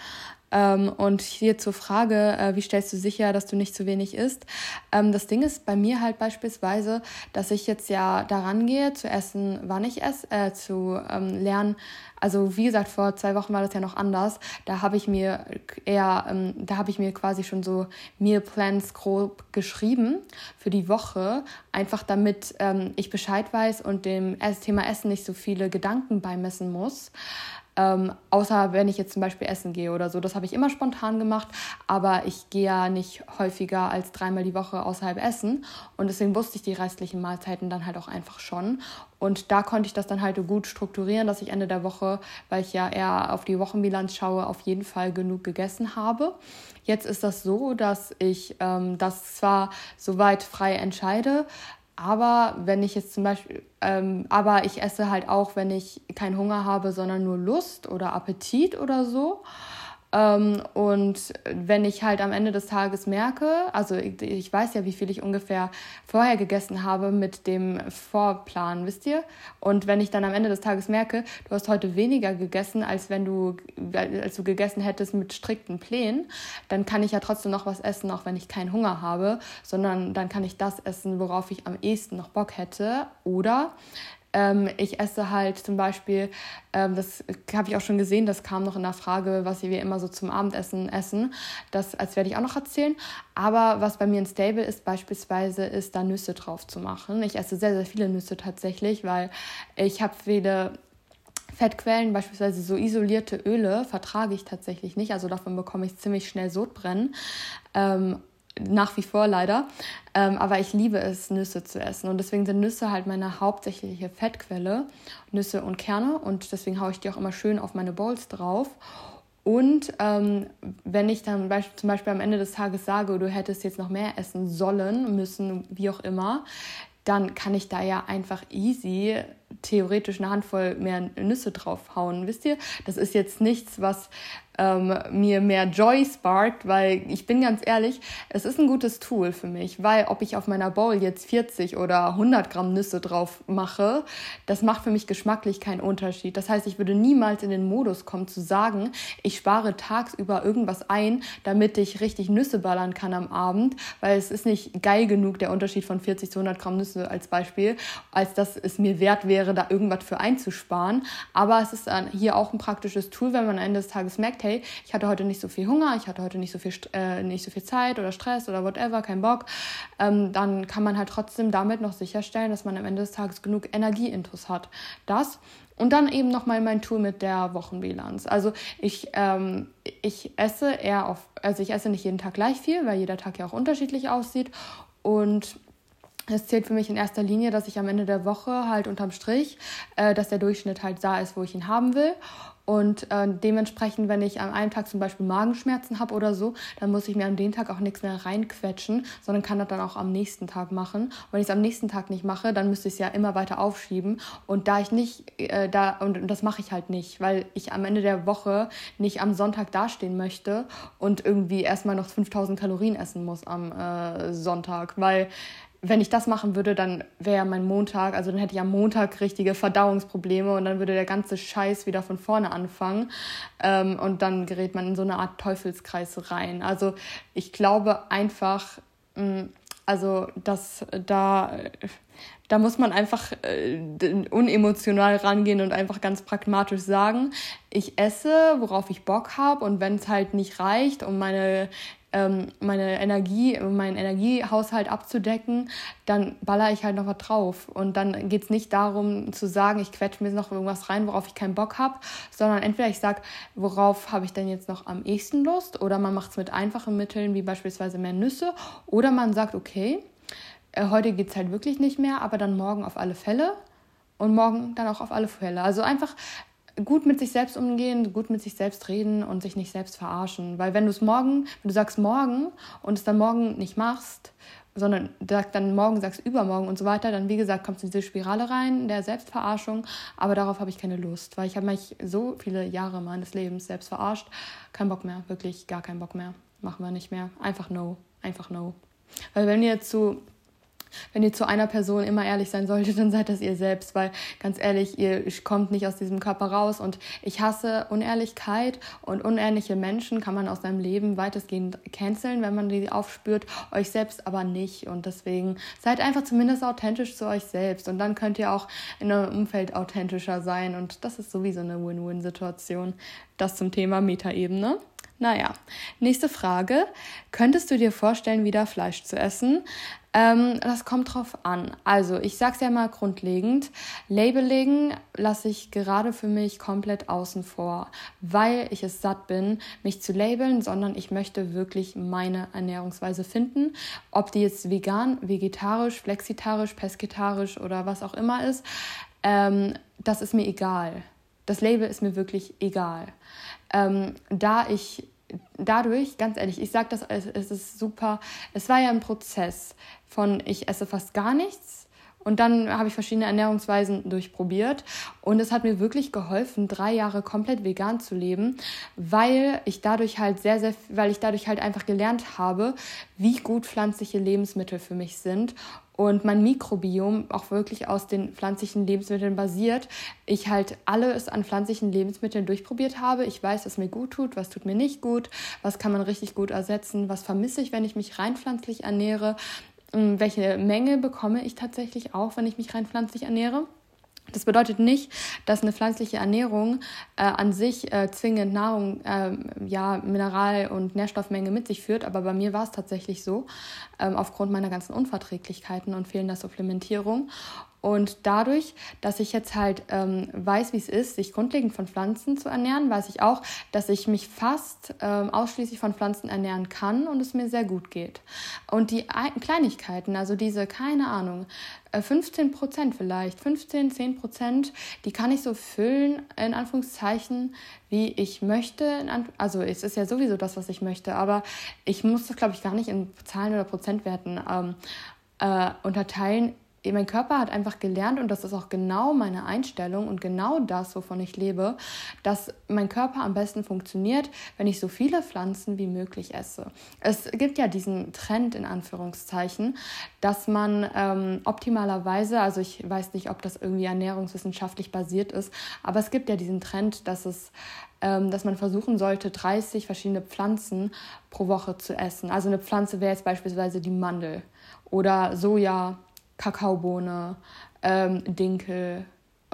Ähm, und hier zur Frage, äh, wie stellst du sicher, dass du nicht zu wenig isst? Ähm, das Ding ist bei mir halt beispielsweise, dass ich jetzt ja daran gehe, zu essen, wann ich esse, äh, zu ähm, lernen. Also wie gesagt, vor zwei Wochen war das ja noch anders. Da habe ich mir eher, ähm, da habe ich mir quasi schon so Meal Plans grob geschrieben für die Woche, einfach damit ähm, ich Bescheid weiß und dem Thema Essen nicht so viele Gedanken beimessen muss. Ähm, außer wenn ich jetzt zum Beispiel essen gehe oder so. Das habe ich immer spontan gemacht, aber ich gehe ja nicht häufiger als dreimal die Woche außerhalb essen. Und deswegen wusste ich die restlichen Mahlzeiten dann halt auch einfach schon. Und da konnte ich das dann halt gut strukturieren, dass ich Ende der Woche, weil ich ja eher auf die Wochenbilanz schaue, auf jeden Fall genug gegessen habe. Jetzt ist das so, dass ich ähm, das zwar soweit frei entscheide, aber wenn ich jetzt zum Beispiel, ähm, aber ich esse halt auch, wenn ich keinen Hunger habe, sondern nur Lust oder Appetit oder so. Ähm, und wenn ich halt am Ende des Tages merke, also ich, weiß ja, wie viel ich ungefähr vorher gegessen habe mit dem Vorplan, wisst ihr? Und wenn ich dann am Ende des Tages merke, du hast heute weniger gegessen, als wenn du, als du gegessen hättest mit strikten Plänen, dann kann ich ja trotzdem noch was essen, auch wenn ich keinen Hunger habe, sondern dann kann ich das essen, worauf ich am ehesten noch Bock hätte. Oder ähm, ich esse halt zum Beispiel, ähm, das habe ich auch schon gesehen, das kam noch in der Frage, was wir immer so zum Abendessen essen. Das als werde ich auch noch erzählen. Aber was bei mir ein Stable ist, beispielsweise, ist da Nüsse drauf zu machen. Ich esse sehr, sehr viele Nüsse tatsächlich, weil ich habe viele Fettquellen, beispielsweise so isolierte Öle, vertrage ich tatsächlich nicht. Also davon bekomme ich ziemlich schnell Sodbrennen. Ähm, nach wie vor leider. Ähm, aber ich liebe es, Nüsse zu essen. Und deswegen sind Nüsse halt meine hauptsächliche Fettquelle. Nüsse und Kerne. Und deswegen haue ich die auch immer schön auf meine Bowls drauf. Und ähm, wenn ich dann zum Beispiel am Ende des Tages sage, du hättest jetzt noch mehr essen sollen, müssen, wie auch immer, dann kann ich da ja einfach easy theoretisch eine Handvoll mehr Nüsse draufhauen. Wisst ihr? Das ist jetzt nichts, was ähm, mir mehr Joy sparkt, weil ich bin ganz ehrlich, es ist ein gutes Tool für mich, weil ob ich auf meiner Bowl jetzt 40 oder 100 Gramm Nüsse drauf mache, das macht für mich geschmacklich keinen Unterschied. Das heißt, ich würde niemals in den Modus kommen zu sagen, ich spare tagsüber irgendwas ein, damit ich richtig Nüsse ballern kann am Abend, weil es ist nicht geil genug, der Unterschied von 40 zu 100 Gramm Nüsse als Beispiel, als dass es mir wert wäre, da irgendwas für einzusparen. Aber es ist hier auch ein praktisches Tool, wenn man am Ende des Tages merkt, hey, ich hatte heute nicht so viel Hunger, ich hatte heute nicht so viel, äh, nicht so viel Zeit oder Stress oder whatever, kein Bock, ähm, dann kann man halt trotzdem damit noch sicherstellen, dass man am Ende des Tages genug Energieintus hat. Das und dann eben nochmal mein Tool mit der Wochenbilanz. Also ich, ähm, ich esse eher auf, also ich esse nicht jeden Tag gleich viel, weil jeder Tag ja auch unterschiedlich aussieht. Und es zählt für mich in erster Linie, dass ich am Ende der Woche halt unterm Strich, äh, dass der Durchschnitt halt da ist, wo ich ihn haben will. Und äh, dementsprechend, wenn ich an einem Tag zum Beispiel Magenschmerzen habe oder so, dann muss ich mir an den Tag auch nichts mehr reinquetschen, sondern kann das dann auch am nächsten Tag machen. Und wenn ich es am nächsten Tag nicht mache, dann müsste ich es ja immer weiter aufschieben. Und da ich nicht, äh, da, und, und das mache ich halt nicht, weil ich am Ende der Woche nicht am Sonntag dastehen möchte und irgendwie erstmal noch 5000 Kalorien essen muss am äh, Sonntag, weil wenn ich das machen würde, dann wäre mein Montag, also dann hätte ich am Montag richtige Verdauungsprobleme und dann würde der ganze Scheiß wieder von vorne anfangen ähm, und dann gerät man in so eine Art Teufelskreis rein. Also ich glaube einfach, mh, mm, also dass da da muss man einfach äh, unemotional rangehen und einfach ganz pragmatisch sagen, ich esse, worauf ich Bock habe und wenn es halt nicht reicht, um meine meine Energie, meinen Energiehaushalt abzudecken, dann baller ich halt noch was drauf. Und dann geht es nicht darum zu sagen, ich quetsche mir noch irgendwas rein, worauf ich keinen Bock habe, sondern entweder ich sage, worauf habe ich denn jetzt noch am ehesten Lust, oder man macht es mit einfachen Mitteln, wie beispielsweise mehr Nüsse, oder man sagt, okay, äh, heute geht es halt wirklich nicht mehr, aber dann morgen auf alle Fälle und morgen dann auch auf alle Fälle. Also einfach gut mit sich selbst umgehen, gut mit sich selbst reden und sich nicht selbst verarschen. Weil wenn du es morgen, wenn du sagst morgen und es dann morgen nicht machst, sondern dann morgen sagst übermorgen und so weiter, dann wie gesagt kommst du in diese Spirale rein der Selbstverarschung. Aber darauf habe ich keine Lust, weil ich habe mich so viele Jahre meines Lebens selbst verarscht. Kein Bock mehr, wirklich gar keinen Bock mehr. Machen wir nicht mehr. Einfach no, einfach no. Weil wenn ihr zu wenn ihr zu einer Person immer ehrlich sein solltet, dann seid das ihr selbst, weil ganz ehrlich, ihr kommt nicht aus diesem Körper raus und ich hasse Unehrlichkeit und unehrliche Menschen kann man aus seinem Leben weitestgehend canceln, wenn man die aufspürt, euch selbst aber nicht und deswegen seid einfach zumindest authentisch zu euch selbst und dann könnt ihr auch in eurem Umfeld authentischer sein und das ist sowieso eine Win-Win-Situation. Das zum Thema Metaebene. Naja, nächste Frage. Könntest du dir vorstellen, wieder Fleisch zu essen? Ähm, das kommt drauf an. Also, ich sag's ja mal grundlegend: Labeling lasse ich gerade für mich komplett außen vor, weil ich es satt bin, mich zu labeln, sondern ich möchte wirklich meine Ernährungsweise finden. Ob die jetzt vegan, vegetarisch, flexitarisch, pesketarisch oder was auch immer ist, ähm, das ist mir egal. Das Label ist mir wirklich egal. Ähm, da ich dadurch, ganz ehrlich, ich sage das, es ist super, es war ja ein Prozess von ich esse fast gar nichts Und dann habe ich verschiedene Ernährungsweisen durchprobiert und es hat mir wirklich geholfen, drei Jahre komplett vegan zu leben, weil ich dadurch halt sehr, sehr, weil ich dadurch halt einfach gelernt habe, wie gut pflanzliche Lebensmittel für mich sind und mein Mikrobiom auch wirklich aus den pflanzlichen Lebensmitteln basiert. Ich halt alles an pflanzlichen Lebensmitteln durchprobiert habe. Ich weiß, was mir gut tut, was tut mir nicht gut, was kann man richtig gut ersetzen, was vermisse ich, wenn ich mich rein pflanzlich ernähre, ähm, welche Menge bekomme ich tatsächlich auch, wenn ich mich rein pflanzlich ernähre. Das bedeutet nicht, dass eine pflanzliche Ernährung äh, an sich äh, zwingend Nahrung, äh, ja, Mineral- und Nährstoffmenge mit sich führt, aber bei mir war es tatsächlich so, ähm, aufgrund meiner ganzen Unverträglichkeiten und fehlender Supplementierung. Und dadurch, dass ich jetzt halt ähm, weiß, wie es ist, sich grundlegend von Pflanzen zu ernähren, weiß ich auch, dass ich mich fast ähm, ausschließlich von Pflanzen ernähren kann und es mir sehr gut geht. Und die Kleinigkeiten, also diese, keine Ahnung, 15 äh, Prozent vielleicht, 15, 10 Prozent, die kann ich so füllen, in Anführungszeichen, wie ich möchte. Also es ist ja sowieso das, was ich möchte, aber ich muss das, glaube ich, gar nicht in Zahlen oder Prozentwerten ähm, äh, unterteilen mein Körper hat einfach gelernt, und das ist auch genau meine Einstellung und genau das, wovon ich lebe, dass mein Körper am besten funktioniert, wenn ich so viele Pflanzen wie möglich esse. Es gibt ja diesen Trend in Anführungszeichen, dass man ähm, optimalerweise, also ich weiß nicht, ob das irgendwie ernährungswissenschaftlich basiert ist, aber es gibt ja diesen Trend, dass es ähm, dass man versuchen sollte, 30 verschiedene Pflanzen pro Woche zu essen. Also eine Pflanze wäre jetzt beispielsweise die Mandel oder Soja, Kakaobohne, ähm, Dinkel,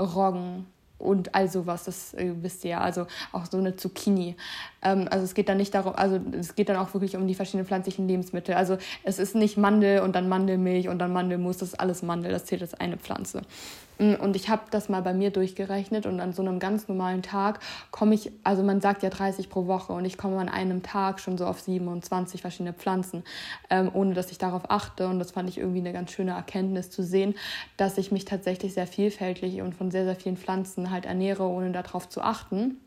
Roggen und all sowas, das äh, wisst ihr ja, also auch so eine Zucchini. Ähm, also es geht dann nicht darum, also es geht dann auch wirklich um die verschiedenen pflanzlichen Lebensmittel. Also es ist nicht Mandel und dann Mandelmilch und dann Mandelmus, das ist alles Mandel, das zählt als eine Pflanze. Mm, und ich habe das mal bei mir durchgerechnet und an so einem ganz normalen Tag komme ich, also man sagt ja 30 pro Woche und ich komme an einem Tag schon so auf 27 verschiedene Pflanzen, ähm, ohne dass ich darauf achte. Und das fand ich irgendwie eine ganz schöne Erkenntnis zu sehen, dass ich mich tatsächlich sehr vielfältig und von sehr, sehr vielen Pflanzen halt ernähre, ohne darauf zu achten.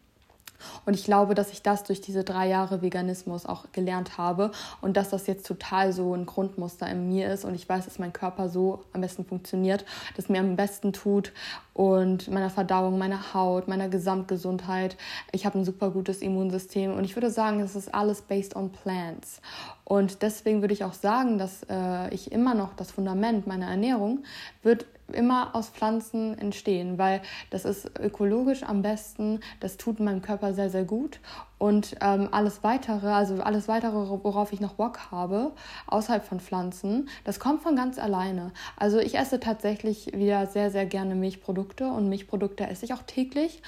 Und ich glaube, dass ich das durch diese drei Jahre Veganismus auch gelernt habe und dass das jetzt total so ein Grundmuster in mir ist und ich weiß, dass mein Körper so am besten funktioniert, dass mir am besten tut und meiner Verdauung, meiner Haut, meiner Gesamtgesundheit. Ich habe ein super gutes Immunsystem und ich würde sagen, es ist alles based on plants. Und deswegen würde ich auch sagen, dass äh, ich immer noch das Fundament meiner Ernährung wird immer aus Pflanzen entstehen, weil das ist ökologisch am besten, das tut meinem Körper sehr, sehr gut und ähm, alles weitere, also alles weitere, worauf ich noch Bock habe, außerhalb von Pflanzen, das kommt von ganz alleine. Also ich esse tatsächlich wieder sehr, sehr gerne Milchprodukte und Milchprodukte esse ich auch täglich.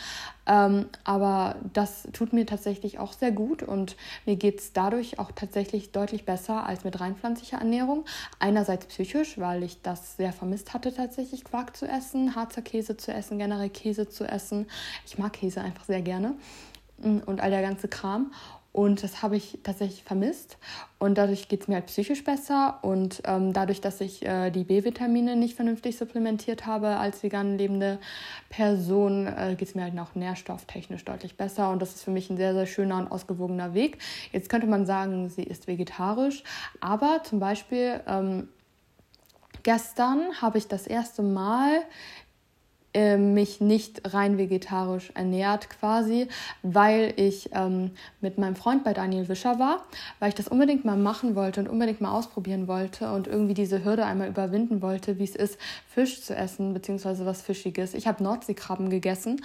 Ähm, aber das tut mir tatsächlich auch sehr gut und mir geht es dadurch auch tatsächlich deutlich besser als mit rein pflanzlicher Ernährung. Einerseits psychisch, weil ich das sehr vermisst hatte, tatsächlich Quark zu essen, Harzer Käse zu essen, generell Käse zu essen. Ich mag Käse einfach sehr gerne und all der ganze Kram. Und das habe ich tatsächlich vermisst. Und dadurch geht es mir halt psychisch besser. Und ähm, dadurch, dass ich äh, die B-Vitamine nicht vernünftig supplementiert habe als vegan lebende Person, äh, geht es mir halt auch nährstofftechnisch deutlich besser. Und das ist für mich ein sehr, sehr schöner und ausgewogener Weg. Jetzt könnte man sagen, sie ist vegetarisch. Aber zum Beispiel ähm, gestern habe ich das erste Mal äh, mich nicht rein vegetarisch ernährt quasi, weil ich ähm, mit meinem Freund bei Daniel Wischer war, weil ich das unbedingt mal machen wollte und unbedingt mal ausprobieren wollte und irgendwie diese Hürde einmal überwinden wollte, wie es ist, Fisch zu essen, beziehungsweise was Fischiges. Ich habe Nordseekrabben gegessen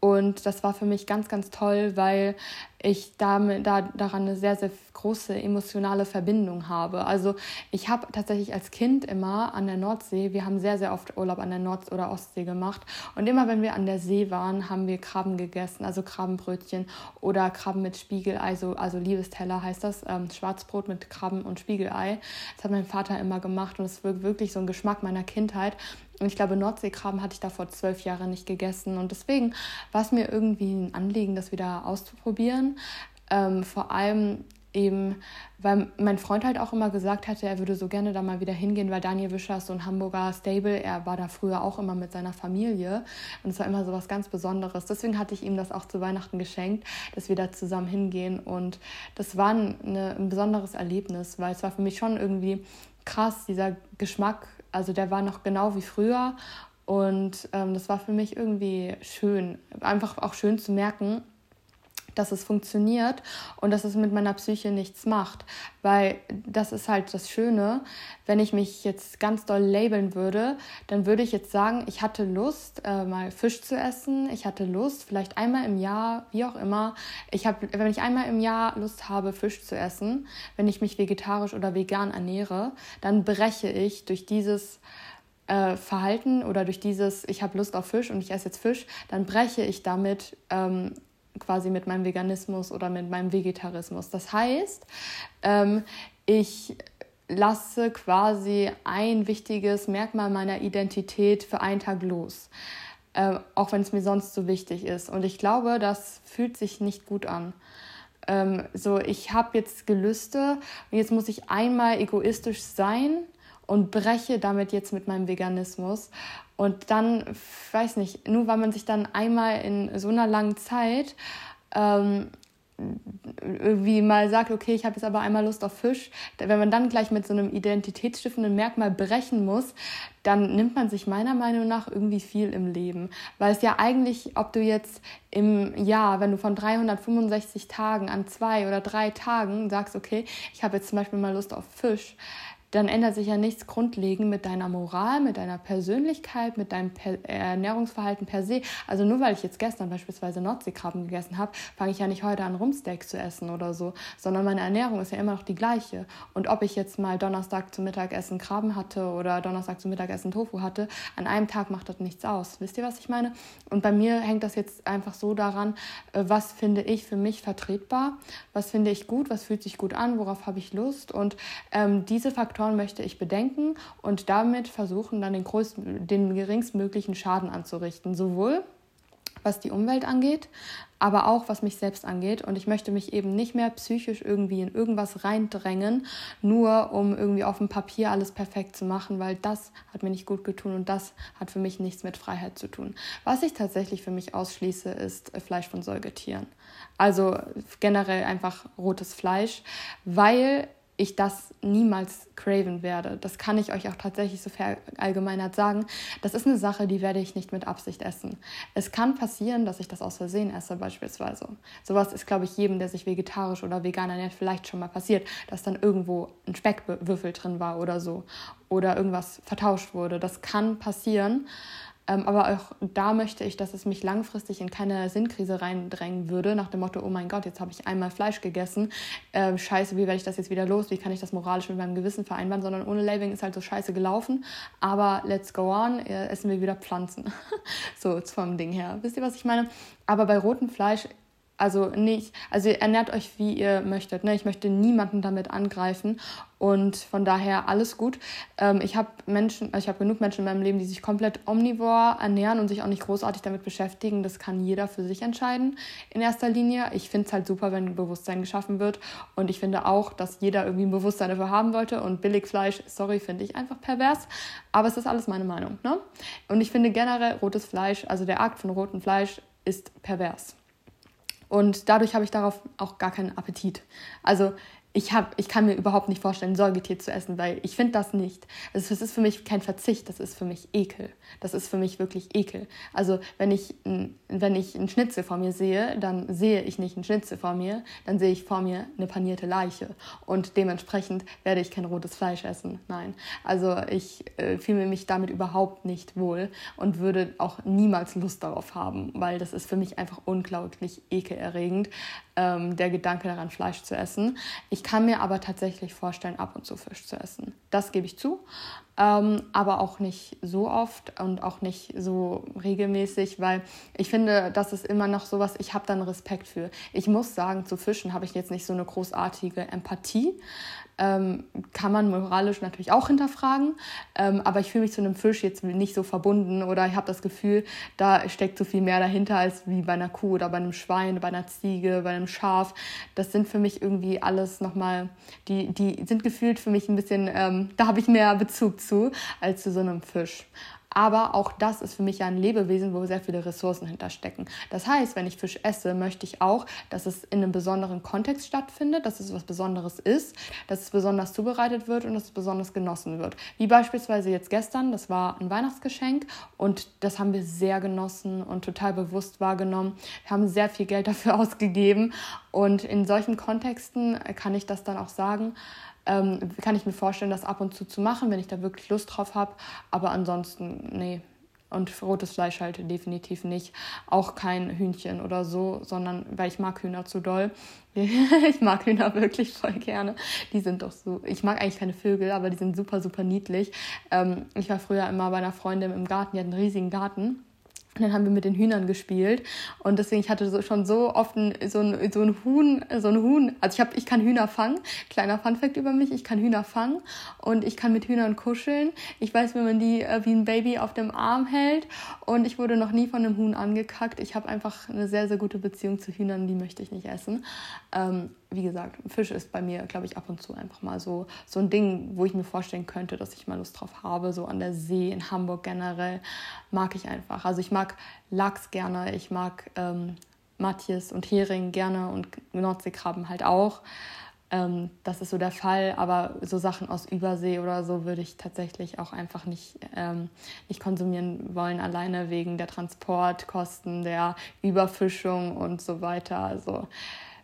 und das war für mich ganz, ganz toll, weil ich damit, da, daran eine sehr, sehr große emotionale Verbindung habe. Also ich habe tatsächlich als Kind immer an der Nordsee, wir haben sehr, sehr oft Urlaub an der Nord- oder Ostsee gemacht. Und immer wenn wir an der See waren, haben wir Krabben gegessen, also Krabbenbrötchen oder Krabben mit Spiegelei, also, also Liebesteller heißt das, ähm, Schwarzbrot mit Krabben und Spiegelei. Das hat mein Vater immer gemacht und es wird wirklich so ein Geschmack meiner Kindheit. Und ich glaube, Nordseekrabben hatte ich da vor zwölf Jahren nicht gegessen. Und deswegen war es mir irgendwie ein Anliegen, das wieder auszuprobieren. Ähm, vor allem eben, weil mein Freund halt auch immer gesagt hatte, er würde so gerne da mal wieder hingehen, weil Daniel Wischer ist so ein Hamburger Stable. Er war da früher auch immer mit seiner Familie und es war immer so was ganz Besonderes. Deswegen hatte ich ihm das auch zu Weihnachten geschenkt, dass wir da zusammen hingehen und das war eine, ein besonderes Erlebnis, weil es war für mich schon irgendwie krass, dieser Geschmack also der war noch genau wie früher und ähm, das war für mich irgendwie schön, einfach auch schön zu merken, dass es funktioniert und dass es mit meiner Psyche nichts macht. Weil das ist halt das Schöne, wenn ich mich jetzt ganz doll labeln würde, dann würde ich jetzt sagen, ich hatte Lust, äh, mal Fisch zu essen, ich hatte Lust, vielleicht einmal im Jahr, wie auch immer. Ich hab, wenn ich einmal im Jahr Lust habe, Fisch zu essen, wenn ich mich vegetarisch oder vegan ernähre, dann breche ich durch dieses äh, Verhalten oder durch dieses, ich habe Lust auf Fisch und ich esse jetzt Fisch, dann breche ich damit ähm, quasi mit meinem Veganismus oder mit meinem Vegetarismus. Das heißt, ähm, ich lasse quasi ein wichtiges Merkmal meiner Identität für einen Tag los, äh, auch wenn es mir sonst so wichtig ist. Und ich glaube, das fühlt sich nicht gut an. Ähm, so, ich habe jetzt Gelüste und jetzt muss ich einmal egoistisch sein und breche damit jetzt mit meinem Veganismus. Und dann, weiß nicht, nur weil man sich dann einmal in so einer langen Zeit ähm, irgendwie mal sagt, okay, ich habe jetzt aber einmal Lust auf Fisch, wenn man dann gleich mit so einem identitätsstiftenden Merkmal brechen muss, dann nimmt man sich meiner Meinung nach irgendwie viel im Leben. Weil es ja eigentlich, ob du jetzt im Jahr, wenn du von 365 Tagen an zwei oder drei Tagen sagst, okay, ich habe jetzt zum Beispiel mal Lust auf Fisch, dann ändert sich ja nichts grundlegend mit deiner Moral, mit deiner Persönlichkeit, mit deinem per Ernährungsverhalten per se. Also nur weil ich jetzt gestern beispielsweise Nordseekrabben gegessen habe, fange ich ja nicht heute an, Rumsteak zu essen oder so, sondern meine Ernährung ist ja immer noch die gleiche. Und ob ich jetzt mal Donnerstag zum Mittagessen Krabben hatte oder Donnerstag zum Mittagessen Tofu hatte, an einem Tag macht das nichts aus. Wisst ihr, was ich meine? Und bei mir hängt das jetzt einfach so daran, äh, was finde ich für mich vertretbar, was finde ich gut, was fühlt sich gut an, worauf habe ich Lust. Und ähm, diese Faktoren Faktoren möchte ich bedenken und damit versuchen, dann den, größten, den geringstmöglichen Schaden anzurichten. Sowohl was die Umwelt angeht, aber auch was mich selbst angeht. Und ich möchte mich eben nicht mehr psychisch irgendwie in irgendwas reindrängen, nur um irgendwie auf dem Papier alles perfekt zu machen, weil das hat mir nicht gut getan und das hat für mich nichts mit Freiheit zu tun. Was ich tatsächlich für mich ausschließe, ist Fleisch von Säugetieren. Also generell einfach rotes Fleisch, weil ich das niemals craven werde. Das kann ich euch auch tatsächlich so verallgemeinert sagen. Das ist eine Sache, die werde ich nicht mit Absicht essen. Es kann passieren, dass ich das aus Versehen esse, beispielsweise. Sowas ist, glaube ich, jedem, der sich vegetarisch oder vegan ernährt, vielleicht schon mal passiert, dass dann irgendwo ein Speckwürfel drin war oder so. Oder irgendwas vertauscht wurde. Das kann passieren. Ähm, aber auch da möchte ich, dass es mich langfristig in keine Sinnkrise reindrängen würde, nach dem Motto, oh mein Gott, jetzt habe ich einmal Fleisch gegessen, ähm, scheiße, wie werde ich das jetzt wieder los, wie kann ich das moralisch mit meinem Gewissen vereinbaren, sondern ohne Labeling ist halt so scheiße gelaufen, aber let's go on, äh, essen wir wieder Pflanzen. so vom Ding her. Wisst ihr, was ich meine? Aber bei rotem Fleisch also nicht, also ernährt euch wie ihr möchtet. Ne? Ich möchte niemanden damit angreifen und von daher alles gut. Ähm, ich habe Menschen, ich habe genug Menschen in meinem Leben, die sich komplett omnivor ernähren und sich auch nicht großartig damit beschäftigen. Das kann jeder für sich entscheiden in erster Linie. Ich finde es halt super, wenn Bewusstsein geschaffen wird und ich finde auch, dass jeder irgendwie ein Bewusstsein dafür haben wollte und Billigfleisch, sorry, finde ich einfach pervers. Aber es ist alles meine Meinung. Ne? Und ich finde generell rotes Fleisch, also der Akt von rotem Fleisch ist pervers. Und dadurch habe ich darauf auch gar keinen Appetit. Also ich, hab, ich kann mir überhaupt nicht vorstellen, Säugetier zu essen, weil ich finde das nicht. Also es ist für mich kein Verzicht, das ist für mich Ekel. Das ist für mich wirklich Ekel. Also wenn ich, wenn ich einen Schnitzel vor mir sehe, dann sehe ich nicht einen Schnitzel vor mir, dann sehe ich vor mir eine panierte Leiche. Und dementsprechend werde ich kein rotes Fleisch essen. Nein. Also ich äh, fühle mich damit überhaupt nicht wohl und würde auch niemals Lust darauf haben, weil das ist für mich einfach unglaublich ekelerregend, ähm, der Gedanke daran, Fleisch zu essen. Ich kann mir aber tatsächlich vorstellen, ab und zu Fisch zu essen. Das gebe ich zu, ähm, aber auch nicht so oft und auch nicht so regelmäßig, weil ich finde, das ist immer noch sowas, ich habe dann Respekt für. Ich muss sagen, zu Fischen habe ich jetzt nicht so eine großartige Empathie ähm, kann man moralisch natürlich auch hinterfragen. Ähm, aber ich fühle mich zu einem Fisch jetzt nicht so verbunden oder ich habe das Gefühl, da steckt so viel mehr dahinter als wie bei einer Kuh oder bei einem Schwein, bei einer Ziege, bei einem Schaf. Das sind für mich irgendwie alles nochmal, die, die sind gefühlt für mich ein bisschen, ähm, da habe ich mehr Bezug zu als zu so einem Fisch. Aber auch das ist für mich ja ein Lebewesen, wo sehr viele Ressourcen hinterstecken. Das heißt, wenn ich Fisch esse, möchte ich auch, dass es in einem besonderen Kontext stattfindet, dass es was Besonderes ist, dass es besonders zubereitet wird und dass es besonders genossen wird. Wie beispielsweise jetzt gestern, das war ein Weihnachtsgeschenk und das haben wir sehr genossen und total bewusst wahrgenommen. Wir haben sehr viel Geld dafür ausgegeben und in solchen Kontexten kann ich das dann auch sagen ähm, kann ich mir vorstellen, das ab und zu zu machen, wenn ich da wirklich Lust drauf habe. Aber ansonsten, nee. Und rotes Fleisch halt definitiv nicht. Auch kein Hühnchen oder so, sondern weil ich mag Hühner zu doll. ich mag Hühner wirklich voll gerne. Die sind doch so. Ich mag eigentlich keine Vögel, aber die sind super, super niedlich. Ähm, ich war früher immer bei einer Freundin im Garten, die hat einen riesigen Garten. Und dann haben wir mit den Hühnern gespielt und deswegen ich hatte so, schon so oft ein, so, ein, so ein Huhn, so ein Huhn. Also ich habe, ich kann Hühner fangen. Kleiner Funfact über mich: Ich kann Hühner fangen und ich kann mit Hühnern kuscheln. Ich weiß, wie man die äh, wie ein Baby auf dem Arm hält und ich wurde noch nie von einem Huhn angekackt. Ich habe einfach eine sehr sehr gute Beziehung zu Hühnern, die möchte ich nicht essen. Ähm, wie gesagt, Fisch ist bei mir, glaube ich, ab und zu einfach mal so, so ein Ding, wo ich mir vorstellen könnte, dass ich mal Lust drauf habe. So an der See in Hamburg generell mag ich einfach. Also ich mag Lachs gerne, ich mag ähm, Matjes und Hering gerne und Nordseekrabben halt auch. Ähm, das ist so der Fall, aber so Sachen aus Übersee oder so würde ich tatsächlich auch einfach nicht, ähm, nicht konsumieren wollen, alleine wegen der Transportkosten, der Überfischung und so weiter. Also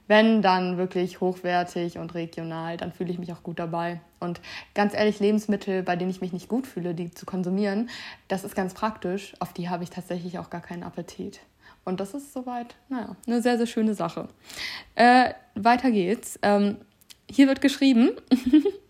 wenn dann wirklich hochwertig und regional, dann fühle ich mich auch gut dabei. Und ganz ehrlich, Lebensmittel, bei denen ich mich nicht gut fühle, die zu konsumieren, das ist ganz praktisch. Auf die habe ich tatsächlich auch gar keinen Appetit. Und das ist soweit, naja, eine sehr, sehr schöne Sache. Äh, weiter geht's. Ähm, hier wird geschrieben.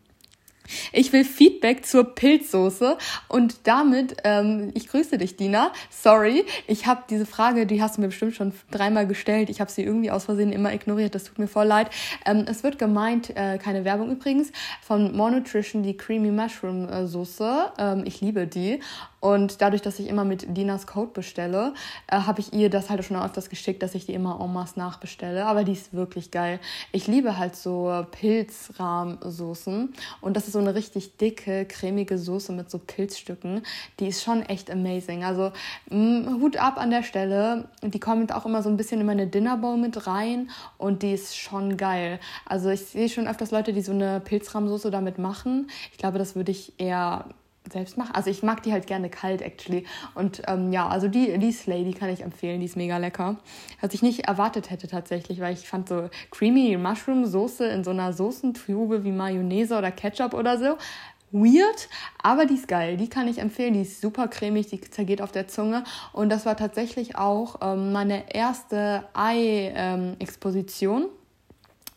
Ich will Feedback zur Pilzsoße und damit, ähm, ich grüße dich, Dina. Sorry, ich habe diese Frage, die hast du mir bestimmt schon dreimal gestellt. Ich habe sie irgendwie aus Versehen immer ignoriert. Das tut mir voll leid. Ähm, es wird gemeint, äh, keine Werbung übrigens, von Monutrition die Creamy Mushroom äh, Soße. Ähm, ich liebe die und dadurch, dass ich immer mit Dinas Code bestelle, äh, habe ich ihr das halt schon öfters geschickt, dass ich die immer en masse nachbestelle. Aber die ist wirklich geil. Ich liebe halt so Pilzrahmsoßen. Und das ist so eine richtig dicke, cremige Soße mit so Pilzstücken. Die ist schon echt amazing. Also mh, mm, Hut ab an der Stelle. Die kommt auch immer so ein bisschen in meine Dinnerbowl mit rein. Und die ist schon geil. Also ich sehe schon öfters Leute, die so eine Pilzrahmsoße damit machen. Ich glaube, das würde ich eher selbst mache. Also ich mag die halt gerne kalt, actually. Und ähm, ja, also die, die Slay, die kann ich empfehlen, die ist mega lecker. Was ich nicht erwartet hätte tatsächlich, weil ich fand so creamy Mushroom Soße in so einer Soßentube wie Mayonnaise oder Ketchup oder so weird, aber die ist geil. Die kann ich empfehlen. Die ist super cremig, die zergeht auf der Zunge. Und das war tatsächlich auch ähm, meine erste Ei-Exposition. Ähm,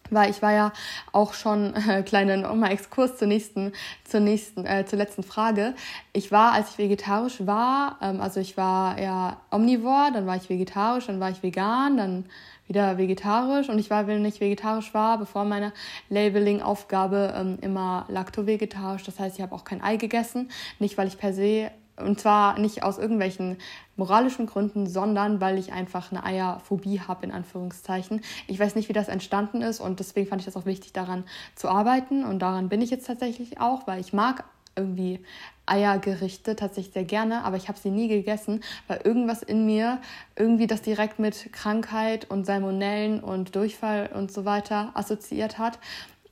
weil ich war ja auch schon äh, kleinen nochmal Exkurs zur nächsten zur nächsten äh, zur letzten Frage. Ich war als ich vegetarisch war ähm, also ich war ja omnivor dann war ich vegetarisch dann war ich vegan dann wieder vegetarisch. Und ich war wenn ich vegetarisch war bevor meine Labeling Aufgabe ähm, immer lacto-vegetarisch. Das heißt ich habe auch kein Ei gegessen. Nicht weil ich per se und zwar nicht aus irgendwelchen moralischen Gründen, sondern weil ich einfach eine Eierphobie habe, in Anführungszeichen. Ich weiß nicht, wie das entstanden ist und deswegen fand ich das auch wichtig, daran zu arbeiten. Und daran bin ich jetzt tatsächlich auch, weil ich mag irgendwie Eiergerichte tatsächlich sehr gerne, aber ich habe sie nie gegessen, weil irgendwas in mir irgendwie das direkt mit Krankheit und Salmonellen und Durchfall und so weiter assoziiert hat,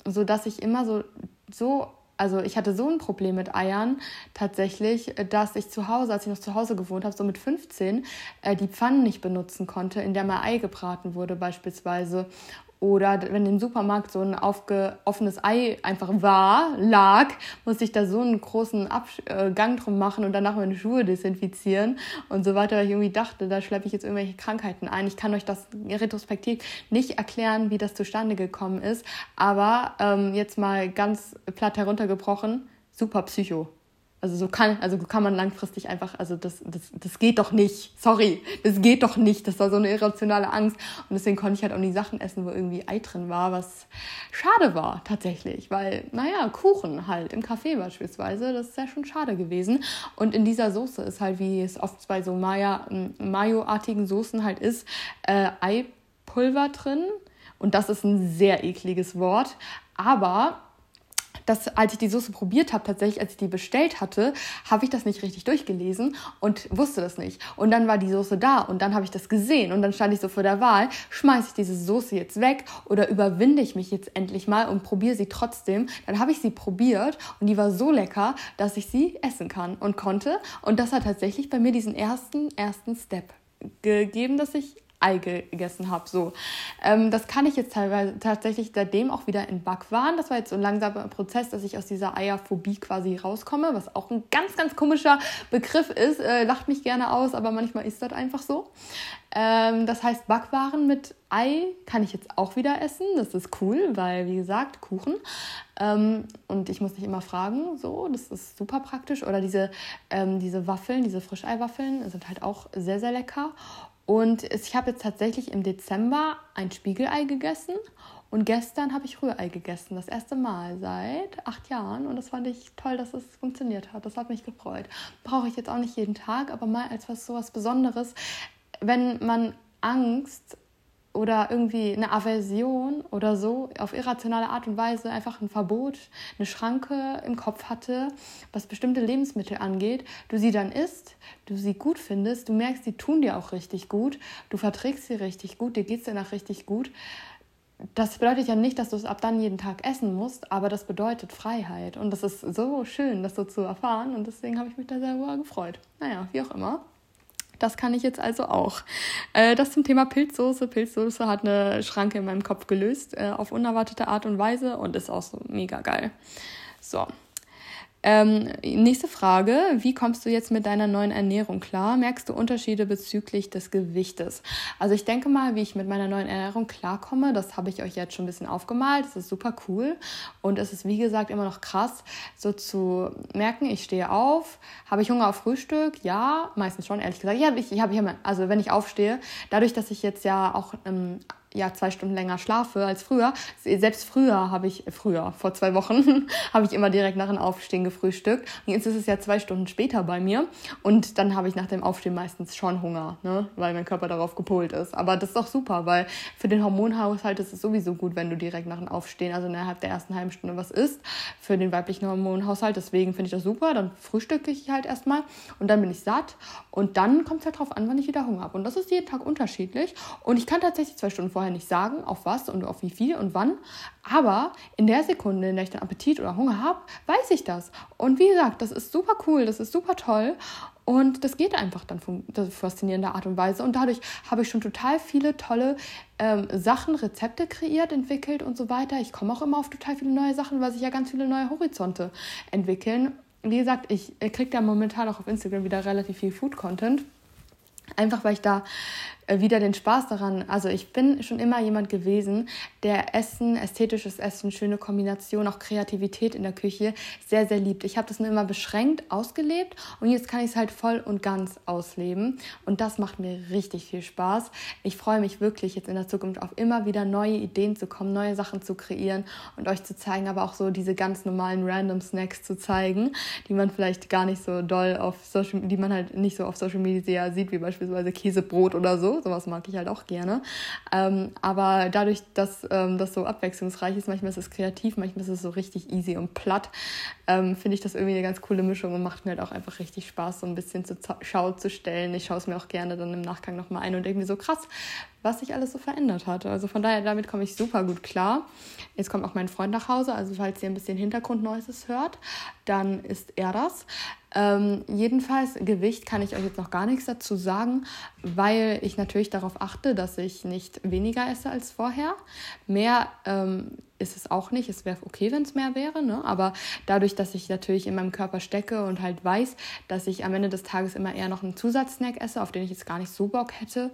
sodass ich immer so so also ich hatte so ein Problem mit Eiern tatsächlich, dass ich zu Hause, als ich noch zu Hause gewohnt habe, so mit 15, äh, die Pfannen nicht benutzen konnte, in der mal Ei gebraten wurde beispielsweise. Oder wenn im Supermarkt so ein aufge offenes Ei einfach war, lag, musste ich da so einen großen Absch äh, Gang drum machen und danach meine Schuhe desinfizieren und so weiter, weil ich irgendwie dachte, da schleppe ich jetzt irgendwelche Krankheiten ein. Ich kann euch das retrospektiv nicht erklären, wie das zustande gekommen ist, aber ähm, jetzt mal ganz platt heruntergebrochen, super Psycho. Also so kann, also kann man langfristig einfach, also das, das, das geht doch nicht. Sorry, das geht doch nicht. Das war so eine irrationale Angst. Und deswegen konnte ich halt auch nie Sachen essen, wo irgendwie Ei drin war, was schade war tatsächlich. Weil, naja, Kuchen halt im Café beispielsweise, das ist ja schon schade gewesen. Und in dieser Soße ist halt, wie es oft bei so Mayo-artigen Soßen halt ist, äh, Eipulver drin. Und das ist ein sehr ekliges Wort. Aber dass als ich die Soße probiert habe, tatsächlich, als ich die bestellt hatte, habe ich das nicht richtig durchgelesen und wusste das nicht. Und dann war die Soße da und dann habe ich das gesehen und dann stand ich so vor der Wahl, schmeiße ich diese Soße jetzt weg oder überwinde ich mich jetzt endlich mal und probiere sie trotzdem. Dann habe ich sie probiert und die war so lecker, dass ich sie essen kann und konnte. Und das hat tatsächlich bei mir diesen ersten, ersten Step gegeben, dass ich Ei gegessen habe. So. Ähm, das kann ich jetzt teilweise tatsächlich seitdem auch wieder in Backwaren. Das war jetzt so ein langsamer Prozess, dass ich aus dieser Eierphobie quasi rauskomme, was auch ein ganz, ganz komischer Begriff ist. Äh, lacht mich gerne aus, aber manchmal ist das einfach so. Ähm, das heißt, Backwaren mit Ei kann ich jetzt auch wieder essen. Das ist cool, weil, wie gesagt, Kuchen. Ähm, und ich muss nicht immer fragen, so, das ist super praktisch. Oder diese, ähm, diese Waffeln, diese Frischeiwaffeln sind halt auch sehr, sehr lecker. Und ich habe jetzt tatsächlich im Dezember ein Spiegelei gegessen und gestern habe ich Rührei gegessen. Das erste Mal seit acht Jahren. Und das fand ich toll, dass es funktioniert hat. Das hat mich gefreut. Brauche ich jetzt auch nicht jeden Tag, aber mal als was so was Besonderes. Wenn man Angst oder irgendwie eine Aversion oder so auf irrationale Art und Weise einfach ein Verbot, eine Schranke im Kopf hatte, was bestimmte Lebensmittel angeht, du sie dann isst, du sie gut findest, du merkst, die tun dir auch richtig gut, du verträgst sie richtig gut, dir geht es danach richtig gut. Das bedeutet ja nicht, dass du es ab dann jeden Tag essen musst, aber das bedeutet Freiheit. Und das ist so schön, das so zu erfahren. Und deswegen habe ich mich da sehr gefreut. Naja, wie auch immer. Das kann ich jetzt also auch. Äh, das zum Thema Pilzsoße. Pilzsoße hat eine Schranke in meinem Kopf gelöst, äh, auf unerwartete Art und Weise und ist auch so mega geil. So, ähm, nächste Frage. Wie kommst du jetzt mit deiner neuen Ernährung klar? Merkst du Unterschiede bezüglich des Gewichtes? Also ich denke mal, wie ich mit meiner neuen Ernährung klarkomme, das habe ich euch jetzt schon ein bisschen aufgemalt. Das ist super cool. Und es ist, wie gesagt, immer noch krass, so zu merken, ich stehe auf, habe ich Hunger auf Frühstück? Ja, meistens schon, ehrlich gesagt. Ja, ich, ich habe, also wenn ich aufstehe, dadurch, dass ich jetzt ja auch ähm, ja zwei Stunden länger schlafe als früher. Selbst früher habe ich, früher, vor zwei Wochen, habe ich immer direkt nach dem Aufstehen gefrühstückt. Und jetzt ist es ja zwei Stunden später bei mir. Und dann habe ich nach dem Aufstehen meistens schon Hunger, ne? weil mein Körper darauf gepolt ist. Aber das ist doch super, weil für den Hormonhaushalt ist es sowieso gut, wenn du direkt nach dem Aufstehen, also innerhalb der ersten halben Stunde was isst, für den weiblichen Hormonhaushalt. Deswegen finde ich das super. Dann frühstücke ich halt erstmal und dann bin ich satt. Und dann kommt es halt drauf an, wann ich wieder Hunger habe. Und das ist jeden Tag unterschiedlich. Und ich kann tatsächlich zwei Stunden vorher nicht sagen, auf was und auf wie viel und wann. Aber in der Sekunde, in der ich dann Appetit oder Hunger habe, weiß ich das. Und wie gesagt, das ist super cool, das ist super toll. Und das geht einfach dann faszinierender Art und Weise. Und dadurch habe ich schon total viele tolle ähm, Sachen, Rezepte kreiert, entwickelt und so weiter. Ich komme auch immer auf total viele neue Sachen, weil sich ja ganz viele neue Horizonte entwickeln. Wie gesagt, ich kriege da momentan auch auf Instagram wieder relativ viel Food-Content. Einfach weil ich da äh, wieder den Spaß daran. Also ich bin schon immer jemand gewesen, der Essen, ästhetisches Essen, schöne Kombination, auch Kreativität in der Küche sehr, sehr liebt. Ich habe das nur immer beschränkt ausgelebt und jetzt kann ich es halt voll und ganz ausleben. Und das macht mir richtig viel Spaß. Ich freue mich wirklich jetzt in der Zukunft auf immer wieder neue Ideen zu kommen, neue Sachen zu kreieren und euch zu zeigen, aber auch so diese ganz normalen random Snacks zu zeigen, die man vielleicht gar nicht so doll auf Social, die man halt nicht so auf Social Media sieht, wie beispielsweise Käsebrot oder so sowas mag ich halt auch gerne. Ähm, aber dadurch, dass ähm, das so abwechslungsreich ist, manchmal ist es kreativ, manchmal ist es so richtig easy und platt, ähm, finde ich das irgendwie eine ganz coole Mischung und macht mir halt auch einfach richtig Spaß, so ein bisschen zur Schau zu stellen. Ich schaue es mir auch gerne dann im Nachgang nochmal ein und mir so krass, was sich alles so verändert hatte. Also von daher, damit komme ich super gut klar. Jetzt kommt auch mein Freund nach Hause, also falls ihr ein bisschen Hintergrundneues hört, dann ist er das. Ähm, jedenfalls, Gewicht kann ich euch jetzt noch gar nichts dazu sagen, weil ich natürlich darauf achte, dass ich nicht weniger esse als vorher. Mehr ähm, ist es auch nicht. Es wäre okay, wenn es mehr wäre, ne? aber dadurch, dass ich natürlich in meinem Körper stecke und halt weiß, dass ich am Ende des Tages immer eher noch einen Zusatzsnack esse, auf den ich jetzt gar nicht so Bock hätte,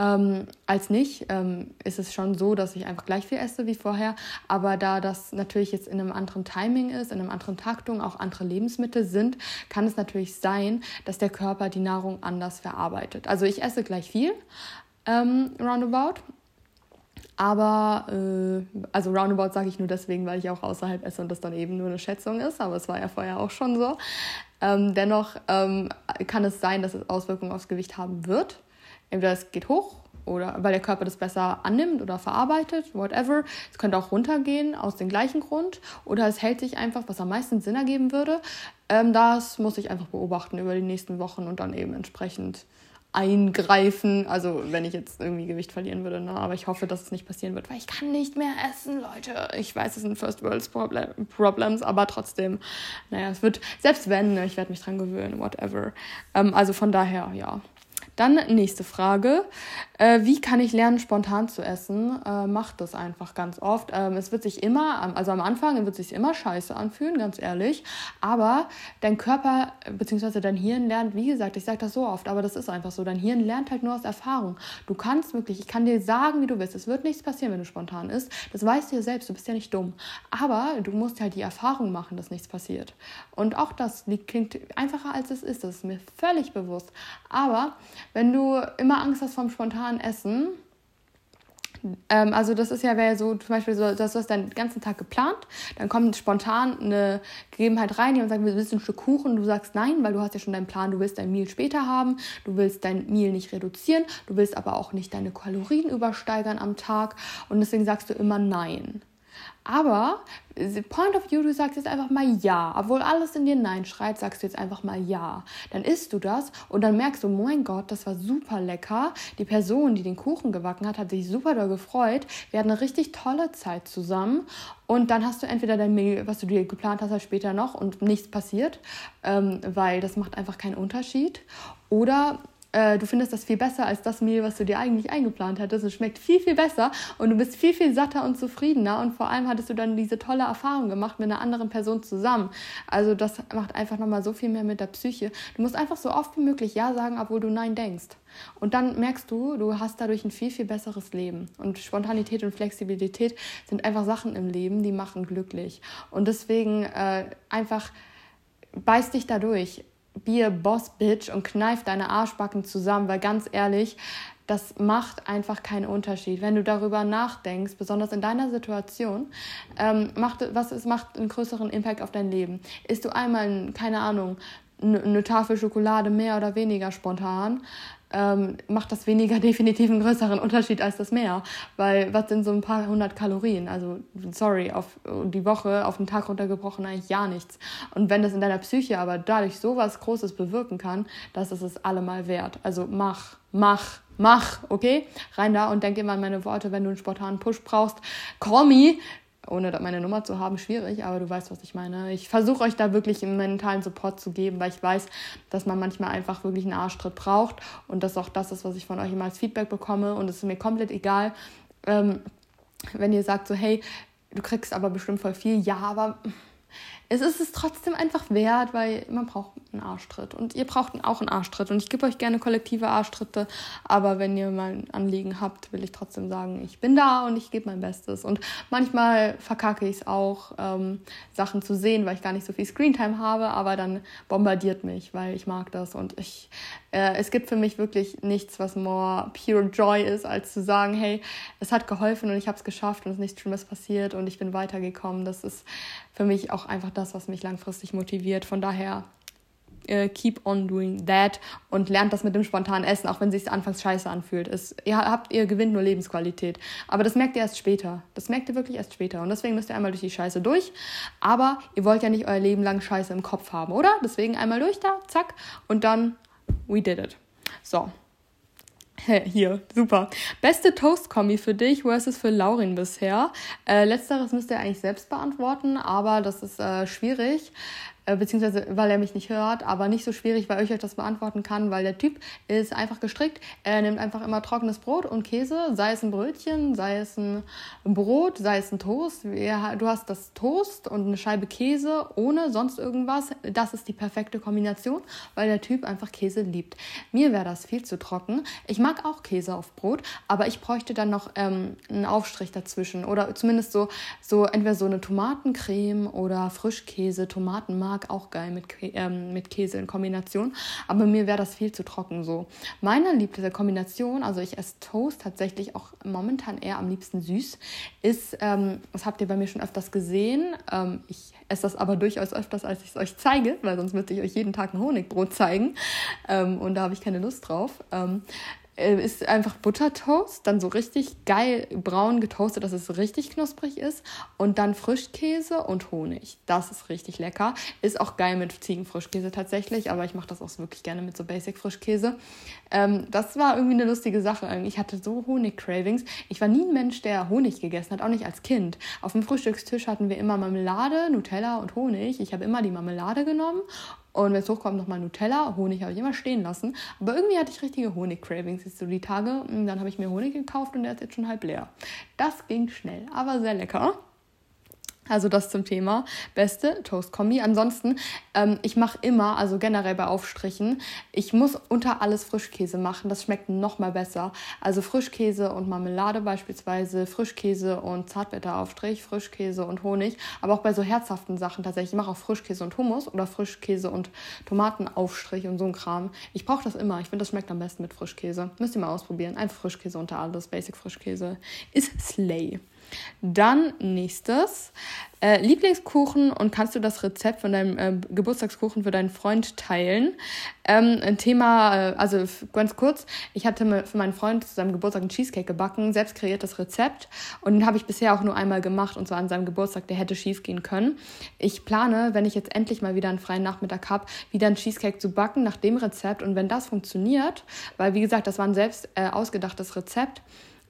ähm, als nicht ähm, ist es schon so, dass ich einfach gleich viel esse wie vorher. Aber da das natürlich jetzt in einem anderen Timing ist, in einer anderen Taktung, auch andere Lebensmittel sind, kann es natürlich sein, dass der Körper die Nahrung anders verarbeitet. Also ich esse gleich viel, ähm, roundabout. Aber, äh, also roundabout sage ich nur deswegen, weil ich auch außerhalb esse und das dann eben nur eine Schätzung ist. Aber es war ja vorher auch schon so. Ähm, dennoch ähm, kann es sein, dass es Auswirkungen aufs Gewicht haben wird entweder es geht hoch oder weil der Körper das besser annimmt oder verarbeitet, whatever. Es könnte auch runtergehen aus dem gleichen Grund oder es hält sich einfach, was am meisten Sinn ergeben würde. Ähm, das muss ich einfach beobachten über die nächsten Wochen und dann eben entsprechend eingreifen. Also wenn ich jetzt irgendwie Gewicht verlieren würde, ne? aber ich hoffe, dass es nicht passieren wird, weil ich kann nicht mehr essen, Leute. Ich weiß, es sind First World Problems, aber trotzdem, naja, es wird, selbst wenn, ne, ich werde mich dran gewöhnen, whatever. Ähm, also von daher, ja. Dann nächste Frage. Äh, wie kann ich lernen, spontan zu essen? Äh, macht das einfach ganz oft. Ähm, es wird sich immer, also am Anfang wird sich immer scheiße anfühlen, ganz ehrlich. Aber dein Körper bzw. dein Hirn lernt, wie gesagt, ich sage das so oft, aber das ist einfach so. Dein Hirn lernt halt nur aus Erfahrung. Du kannst wirklich, ich kann dir sagen, wie du bist. Es wird nichts passieren, wenn du spontan isst. Das weißt du ja selbst, du bist ja nicht dumm. Aber du musst halt die Erfahrung machen, dass nichts passiert. Und auch das klingt einfacher, als es ist. Das ist mir völlig bewusst. Aber wenn du immer Angst hast vom spontanen Essen, ähm, also das ist ja, wäre so zum Beispiel so, dass du hast deinen ganzen Tag geplant, dann kommt spontan eine Gegebenheit rein, jemand sagt, wir willst ein Stück Kuchen, du sagst nein, weil du hast ja schon deinen Plan, du willst dein Meal später haben, du willst dein Meal nicht reduzieren, du willst aber auch nicht deine Kalorien übersteigern am Tag. Und deswegen sagst du immer nein. Aber Point of View, du sagst jetzt einfach mal ja. Obwohl alles in dir Nein schreit, sagst du jetzt einfach mal ja. Dann isst du das und dann merkst du, mein Gott, das war super lecker. Die Person, die den Kuchen gebacken hat, hat sich super doll gefreut. Wir hatten eine richtig tolle Zeit zusammen. Und dann hast du entweder dein Meal, was du dir geplant hast, später noch und nichts passiert, ähm, weil das macht einfach keinen Unterschied. Oder äh, du findest das viel besser als das Mehl, was du dir eigentlich eingeplant hattest. Es schmeckt viel, viel besser und du bist viel, viel satter und zufriedener. Und vor allem hattest du dann diese tolle Erfahrung gemacht mit einer anderen Person zusammen. Also das macht einfach nochmal so viel mehr mit der Psyche. Du musst einfach so oft wie möglich Ja sagen, obwohl du Nein denkst. Und dann merkst du, du hast dadurch ein viel, viel besseres Leben. Und Spontanität und Flexibilität sind einfach Sachen im Leben, die machen glücklich. Und deswegen äh, einfach beiß dich dadurch be a Boss Bitch und kneif deine Arschbacken zusammen, weil ganz ehrlich, das macht einfach keinen Unterschied. Wenn du darüber nachdenkst, besonders in deiner Situation, ähm, macht, was es macht einen größeren Impact auf dein Leben. Isst du einmal, keine Ahnung, eine Tafel Schokolade mehr oder weniger spontan, ähm, macht das weniger definitiv einen größeren Unterschied als das mehr. Weil was sind so ein paar hundert Kalorien? Also, sorry, auf die Woche, auf den Tag runtergebrochen eigentlich ja nichts. Und wenn das in deiner Psyche aber dadurch so was Großes bewirken kann, das ist es allemal wert. Also mach, mach, mach, okay? Rein da und denk immer an meine Worte, wenn du einen spontanen Push brauchst. Call me, ohne meine Nummer zu haben, schwierig, aber du weißt, was ich meine. Ich versuche euch da wirklich einen mentalen Support zu geben, weil ich weiß, dass man manchmal einfach wirklich einen Arschtritt braucht und das auch das ist, was ich von euch immer als Feedback bekomme und es ist mir komplett egal, ähm, wenn ihr sagt so, hey, du kriegst aber bestimmt voll viel, ja, aber es ist es trotzdem einfach wert, weil man braucht einen Arschtritt. Und ihr braucht auch einen Arschtritt. Und ich gebe euch gerne kollektive Arschtritte. Aber wenn ihr mal ein Anliegen habt, will ich trotzdem sagen, ich bin da und ich gebe mein Bestes. Und manchmal verkacke ich es auch, ähm, Sachen zu sehen, weil ich gar nicht so viel Screentime habe. Aber dann bombardiert mich, weil ich mag das. Und ich, äh, es gibt für mich wirklich nichts, was more pure joy ist, als zu sagen, hey, es hat geholfen und ich habe es geschafft und es ist nichts Schlimmes passiert und ich bin weitergekommen. Das ist für mich auch einfach das, was mich langfristig motiviert. Von daher äh, keep on doing that und lernt das mit dem spontanen Essen, auch wenn es sich anfangs scheiße anfühlt. Es, ihr habt, ihr gewinnt nur Lebensqualität. Aber das merkt ihr erst später. Das merkt ihr wirklich erst später. Und deswegen müsst ihr einmal durch die Scheiße durch. Aber ihr wollt ja nicht euer Leben lang Scheiße im Kopf haben, oder? Deswegen einmal durch da, zack, und dann we did it. So, hier, super. Beste Toast-Kombi für dich versus für Laurin bisher. Äh, letzteres müsst ihr eigentlich selbst beantworten, aber das ist äh, schwierig. Äh, beziehungsweise weil er mich nicht hört, aber nicht so schwierig, weil ich euch das beantworten kann, weil der Typ ist einfach gestrickt. Er nimmt einfach immer trockenes Brot und Käse, sei es ein Brötchen, sei es ein Brot, sei es ein Toast. Du hast das Toast und eine Scheibe Käse ohne sonst irgendwas. Das ist die perfekte Kombination, weil der Typ einfach Käse liebt. Mir wäre das viel zu trocken. Ich mag auch Käse auf Brot, aber ich bräuchte dann noch ähm, einen Aufstrich dazwischen oder zumindest so, so entweder so eine Tomatencreme oder Frischkäse, Tomatenmark mag auch geil mit, ähm, mit Käse in Kombination, aber mir wäre das viel zu trocken so. Meine liebste Kombination, also ich esse Toast tatsächlich auch momentan eher am liebsten süß, ist, ähm, das habt ihr bei mir schon öfters gesehen, ähm, ich esse das aber durchaus öfters, als ich es euch zeige, weil sonst müsste ich euch jeden Tag ein Honigbrot zeigen ähm, und da habe ich keine Lust drauf. Ähm, äh, ist einfach Buttertoast, dann so richtig geil braun getoastet, dass es richtig knusprig ist. Und dann Frischkäse und Honig. Das ist richtig lecker. Ist auch geil mit Ziegenfrischkäse tatsächlich, aber ich mache das auch wirklich gerne mit so Basic-Frischkäse. Ähm, das war irgendwie eine lustige Sache. Ich hatte so Honig-Cravings. Ich war nie ein Mensch, der Honig gegessen hat, auch nicht als Kind. Auf dem Frühstückstisch hatten wir immer Marmelade, Nutella und Honig. Ich habe immer die Marmelade genommen und wenn es hochkommt, nochmal Nutella. Honig habe ich immer stehen lassen. Aber irgendwie hatte ich richtige Honig-Cravings jetzt so die Tage. Und dann habe ich mir Honig gekauft und der ist jetzt schon halb leer. Das ging schnell, aber sehr lecker. Also das zum Thema beste Toast-Kombi. Ansonsten, ähm, ich mache immer, also generell bei Aufstrichen, ich muss unter alles Frischkäse machen. Das schmeckt noch mal besser. Also Frischkäse und Marmelade beispielsweise, Frischkäse und Zartbitteraufstrich, Frischkäse und Honig. Aber auch bei so herzhaften Sachen tatsächlich. Ich mache auch Frischkäse und Hummus oder Frischkäse und Tomatenaufstrich und so ein Kram. Ich brauche das immer. Ich finde, das schmeckt am besten mit Frischkäse. Müsst ihr mal ausprobieren. Einfach Frischkäse unter alles. Basic Frischkäse ist Slay. Dann nächstes. Äh, Lieblingskuchen und kannst du das Rezept von deinem äh, Geburtstagskuchen für deinen Freund teilen? Ähm, ein Thema, äh, also ganz kurz, ich hatte für meinen Freund zu seinem Geburtstag einen Cheesecake gebacken, selbst kreiertes Rezept und den habe ich bisher auch nur einmal gemacht und zwar an seinem Geburtstag, der hätte schief gehen können. Ich plane, wenn ich jetzt endlich mal wieder einen freien Nachmittag habe, wieder einen Cheesecake zu backen nach dem Rezept und wenn das funktioniert, weil wie gesagt, das war ein selbst äh, ausgedachtes Rezept,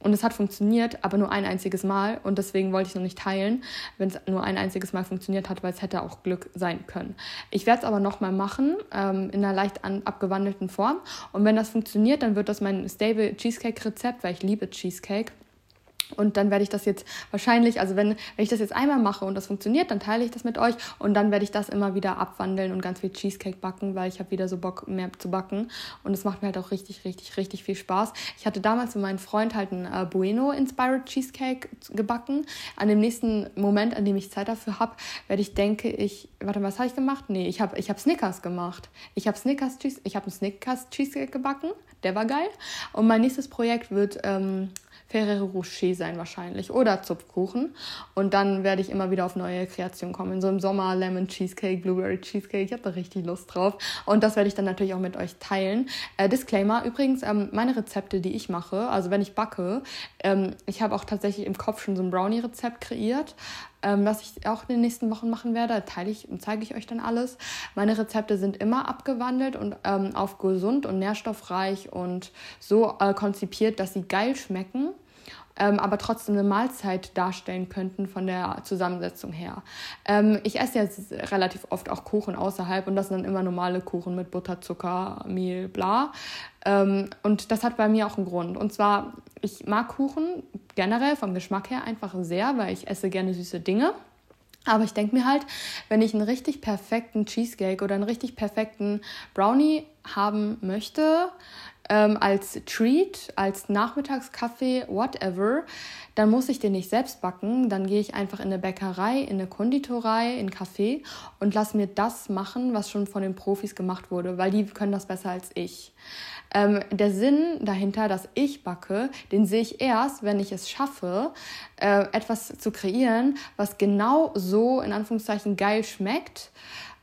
und es hat funktioniert, aber nur ein einziges Mal. Und deswegen wollte ich noch nicht teilen, wenn es nur ein einziges Mal funktioniert hat, weil es hätte auch Glück sein können. Ich werde es aber nochmal machen, ähm, in einer leicht an, abgewandelten Form. Und wenn das funktioniert, dann wird das mein Stable Cheesecake-Rezept, weil ich liebe Cheesecake. Und dann werde ich das jetzt wahrscheinlich, also wenn, wenn ich das jetzt einmal mache und das funktioniert, dann teile ich das mit euch und dann werde ich das immer wieder abwandeln und ganz viel Cheesecake backen, weil ich habe wieder so Bock mehr zu backen und es macht mir halt auch richtig, richtig, richtig viel Spaß. Ich hatte damals mit meinem Freund halt einen äh, Bueno Inspired Cheesecake gebacken. An dem nächsten Moment, an dem ich Zeit dafür habe, werde ich, denke ich, warte, was habe ich gemacht? Nee, ich habe ich hab Snickers gemacht. Ich habe Snickers, ich habe einen Snickers Cheesecake gebacken, der war geil. Und mein nächstes Projekt wird ähm, Ferrero Rocher sein wahrscheinlich oder Zupfkuchen. Und dann werde ich immer wieder auf neue Kreationen kommen. So im Sommer Lemon Cheesecake, Blueberry Cheesecake. Ich habe da richtig Lust drauf. Und das werde ich dann natürlich auch mit euch teilen. Äh, Disclaimer, übrigens, ähm, meine Rezepte, die ich mache, also wenn ich backe, ähm, ich habe auch tatsächlich im Kopf schon so ein Brownie-Rezept kreiert. Ähm, was ich auch in den nächsten Wochen machen werde, teile ich und zeige ich euch dann alles. Meine Rezepte sind immer abgewandelt und ähm, auf gesund und nährstoffreich und so äh, konzipiert, dass sie geil schmecken ähm, aber trotzdem eine Mahlzeit darstellen könnten von der Zusammensetzung her. Ähm, ich esse jetzt relativ oft auch Kuchen außerhalb und das sind dann immer normale Kuchen mit Butter, Zucker, Mehl, bla. Ähm, und das hat bei mir auch einen Grund. Und zwar, ich mag Kuchen generell vom Geschmack her einfach sehr, weil ich esse gerne süße Dinge. Aber ich denke mir halt, wenn ich einen richtig perfekten Cheesecake oder einen richtig perfekten Brownie haben möchte, ähm, als Treat, als Nachmittagskaffee, whatever, dann muss ich den nicht selbst backen. Dann gehe ich einfach in eine Bäckerei, in eine Konditorei, in einen Café und lasse mir das machen, was schon von den Profis gemacht wurde, weil die können das besser als ich. Ähm, der Sinn dahinter, dass ich backe, den sehe ich erst, wenn ich es schaffe, äh, etwas zu kreieren, was genau so in Anführungszeichen geil schmeckt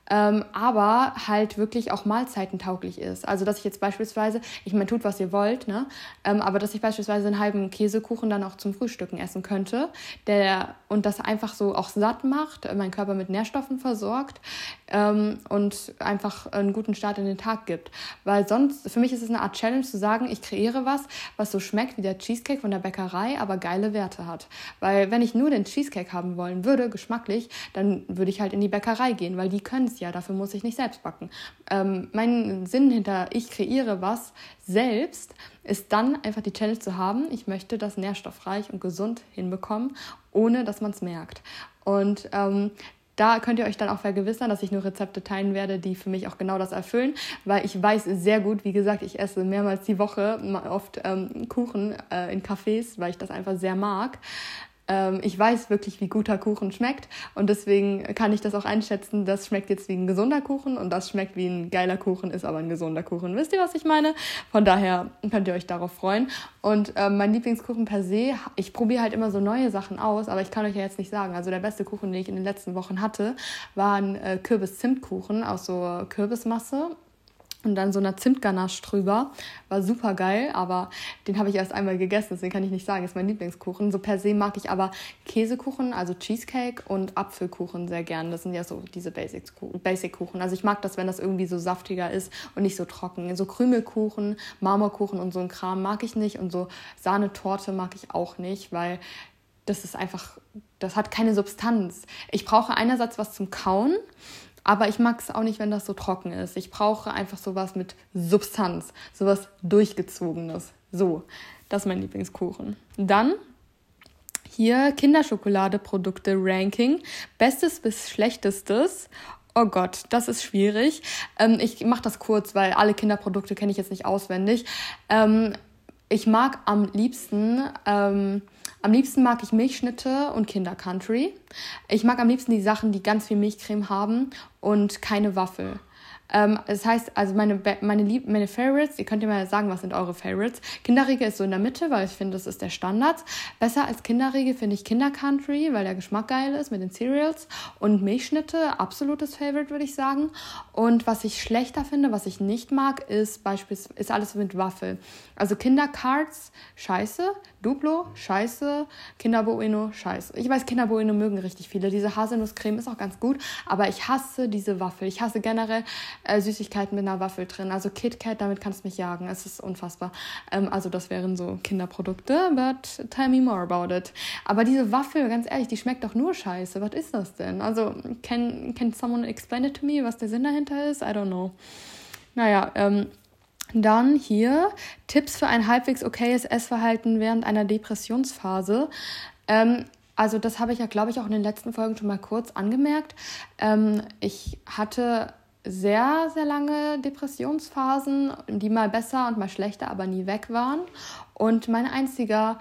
ähm, aber halt wirklich auch mahlzeitentauglich ist. Also dass ich jetzt beispielsweise, ich meine, tut was ihr wollt, ne? Ähm, aber dass ich beispielsweise einen halben Käsekuchen dann auch zum Frühstücken essen könnte, der und das einfach so auch satt macht, meinen Körper mit Nährstoffen versorgt ähm, und einfach einen guten Start in den Tag gibt. Weil sonst, für mich ist es eine Art Challenge zu sagen, ich kreiere was, was so schmeckt wie der Cheesecake von der Bäckerei, aber geile Werte hat. Weil wenn ich nur den Cheesecake haben wollen würde, geschmacklich, dann würde ich halt in die Bäckerei gehen, weil die können es ja, dafür muss ich nicht selbst backen. Ähm, mein Sinn hinter ich kreiere was selbst ist dann einfach die Challenge zu haben, ich möchte das nährstoffreich und gesund hinbekommen, ohne dass man es merkt. Und ähm, da könnt ihr euch dann auch vergewissern, dass ich nur Rezepte teilen werde, die für mich auch genau das erfüllen, weil ich weiß sehr gut, wie gesagt, ich esse mehrmals die Woche oft ähm, Kuchen äh, in Cafés, weil ich das einfach sehr mag. Ähm, ich weiß wirklich, wie guter Kuchen schmeckt und deswegen kann ich das auch einschätzen. Das schmeckt jetzt wie ein gesunder Kuchen und das schmeckt wie ein geiler Kuchen, ist aber ein gesunder Kuchen. Wisst ihr, was ich meine? Von daher könnt ihr euch darauf freuen. Und ähm, mein Lieblingskuchen per se, ich probiere halt immer so neue Sachen aus, aber ich kann euch ja jetzt nicht sagen. Also der beste Kuchen, den ich in den letzten Wochen hatte, war ein äh, Kürbis-Zimtkuchen aus so Kürbismasse und dann so einer Zimtganache drüber. War super geil, aber den habe ich erst einmal gegessen, deswegen kann ich nicht sagen, ist mein Lieblingskuchen. So per se mag ich aber Käsekuchen, also Cheesecake und Apfelkuchen sehr gern. Das sind ja so diese Basic-Kuchen. Also ich mag das, wenn das irgendwie so saftiger ist und nicht so trocken. So Krümelkuchen, Marmorkuchen und so ein Kram mag ich nicht und so Sahnetorte mag ich auch nicht, weil das ist einfach, das hat keine Substanz. Ich brauche einerseits was zum Kauen aber ich mag es auch nicht, wenn das so trocken ist. Ich brauche einfach sowas mit Substanz, sowas durchgezogenes. So, das ist mein Lieblingskuchen. Dann hier Kinderschokoladenprodukte Ranking. Bestes bis schlechtestes. Oh Gott, das ist schwierig. Ähm, ich mache das kurz, weil alle Kinderprodukte kenne ich jetzt nicht auswendig. Ähm, ich mag am liebsten ähm, am liebsten mag ich Milchschnitte und Kinder Country. Ich mag am liebsten die Sachen, die ganz viel Milchcreme haben und keine Waffel. Ähm, das heißt, also meine, meine, Lieb meine Favorites, ihr könnt ja mal sagen, was sind eure Favorites. Kinderriegel ist so in der Mitte, weil ich finde, das ist der Standard. Besser als Kinderriegel finde ich Kinder Country, weil der Geschmack geil ist mit den Cereals. Und Milchschnitte, absolutes Favorite, würde ich sagen. Und was ich schlechter finde, was ich nicht mag, ist beispielsweise ist alles mit Waffel. Also Kindercards, scheiße. Duplo, scheiße. Kinder Bueno, scheiße. Ich weiß, Kinder Bueno mögen richtig viele. Diese Haselnusscreme ist auch ganz gut, aber ich hasse diese Waffel. Ich hasse generell äh, Süßigkeiten mit einer Waffel drin. Also KitKat, damit kannst du mich jagen. Es ist unfassbar. Ähm, also das wären so Kinderprodukte, but tell me more about it. Aber diese Waffel, ganz ehrlich, die schmeckt doch nur scheiße. Was ist das denn? Also, can, can someone explain it to me, was der Sinn dahinter ist? I don't know. Naja, ähm, dann hier Tipps für ein halbwegs okayes Essverhalten während einer Depressionsphase. Ähm, also das habe ich ja, glaube ich, auch in den letzten Folgen schon mal kurz angemerkt. Ähm, ich hatte sehr, sehr lange Depressionsphasen, die mal besser und mal schlechter, aber nie weg waren. Und mein einziger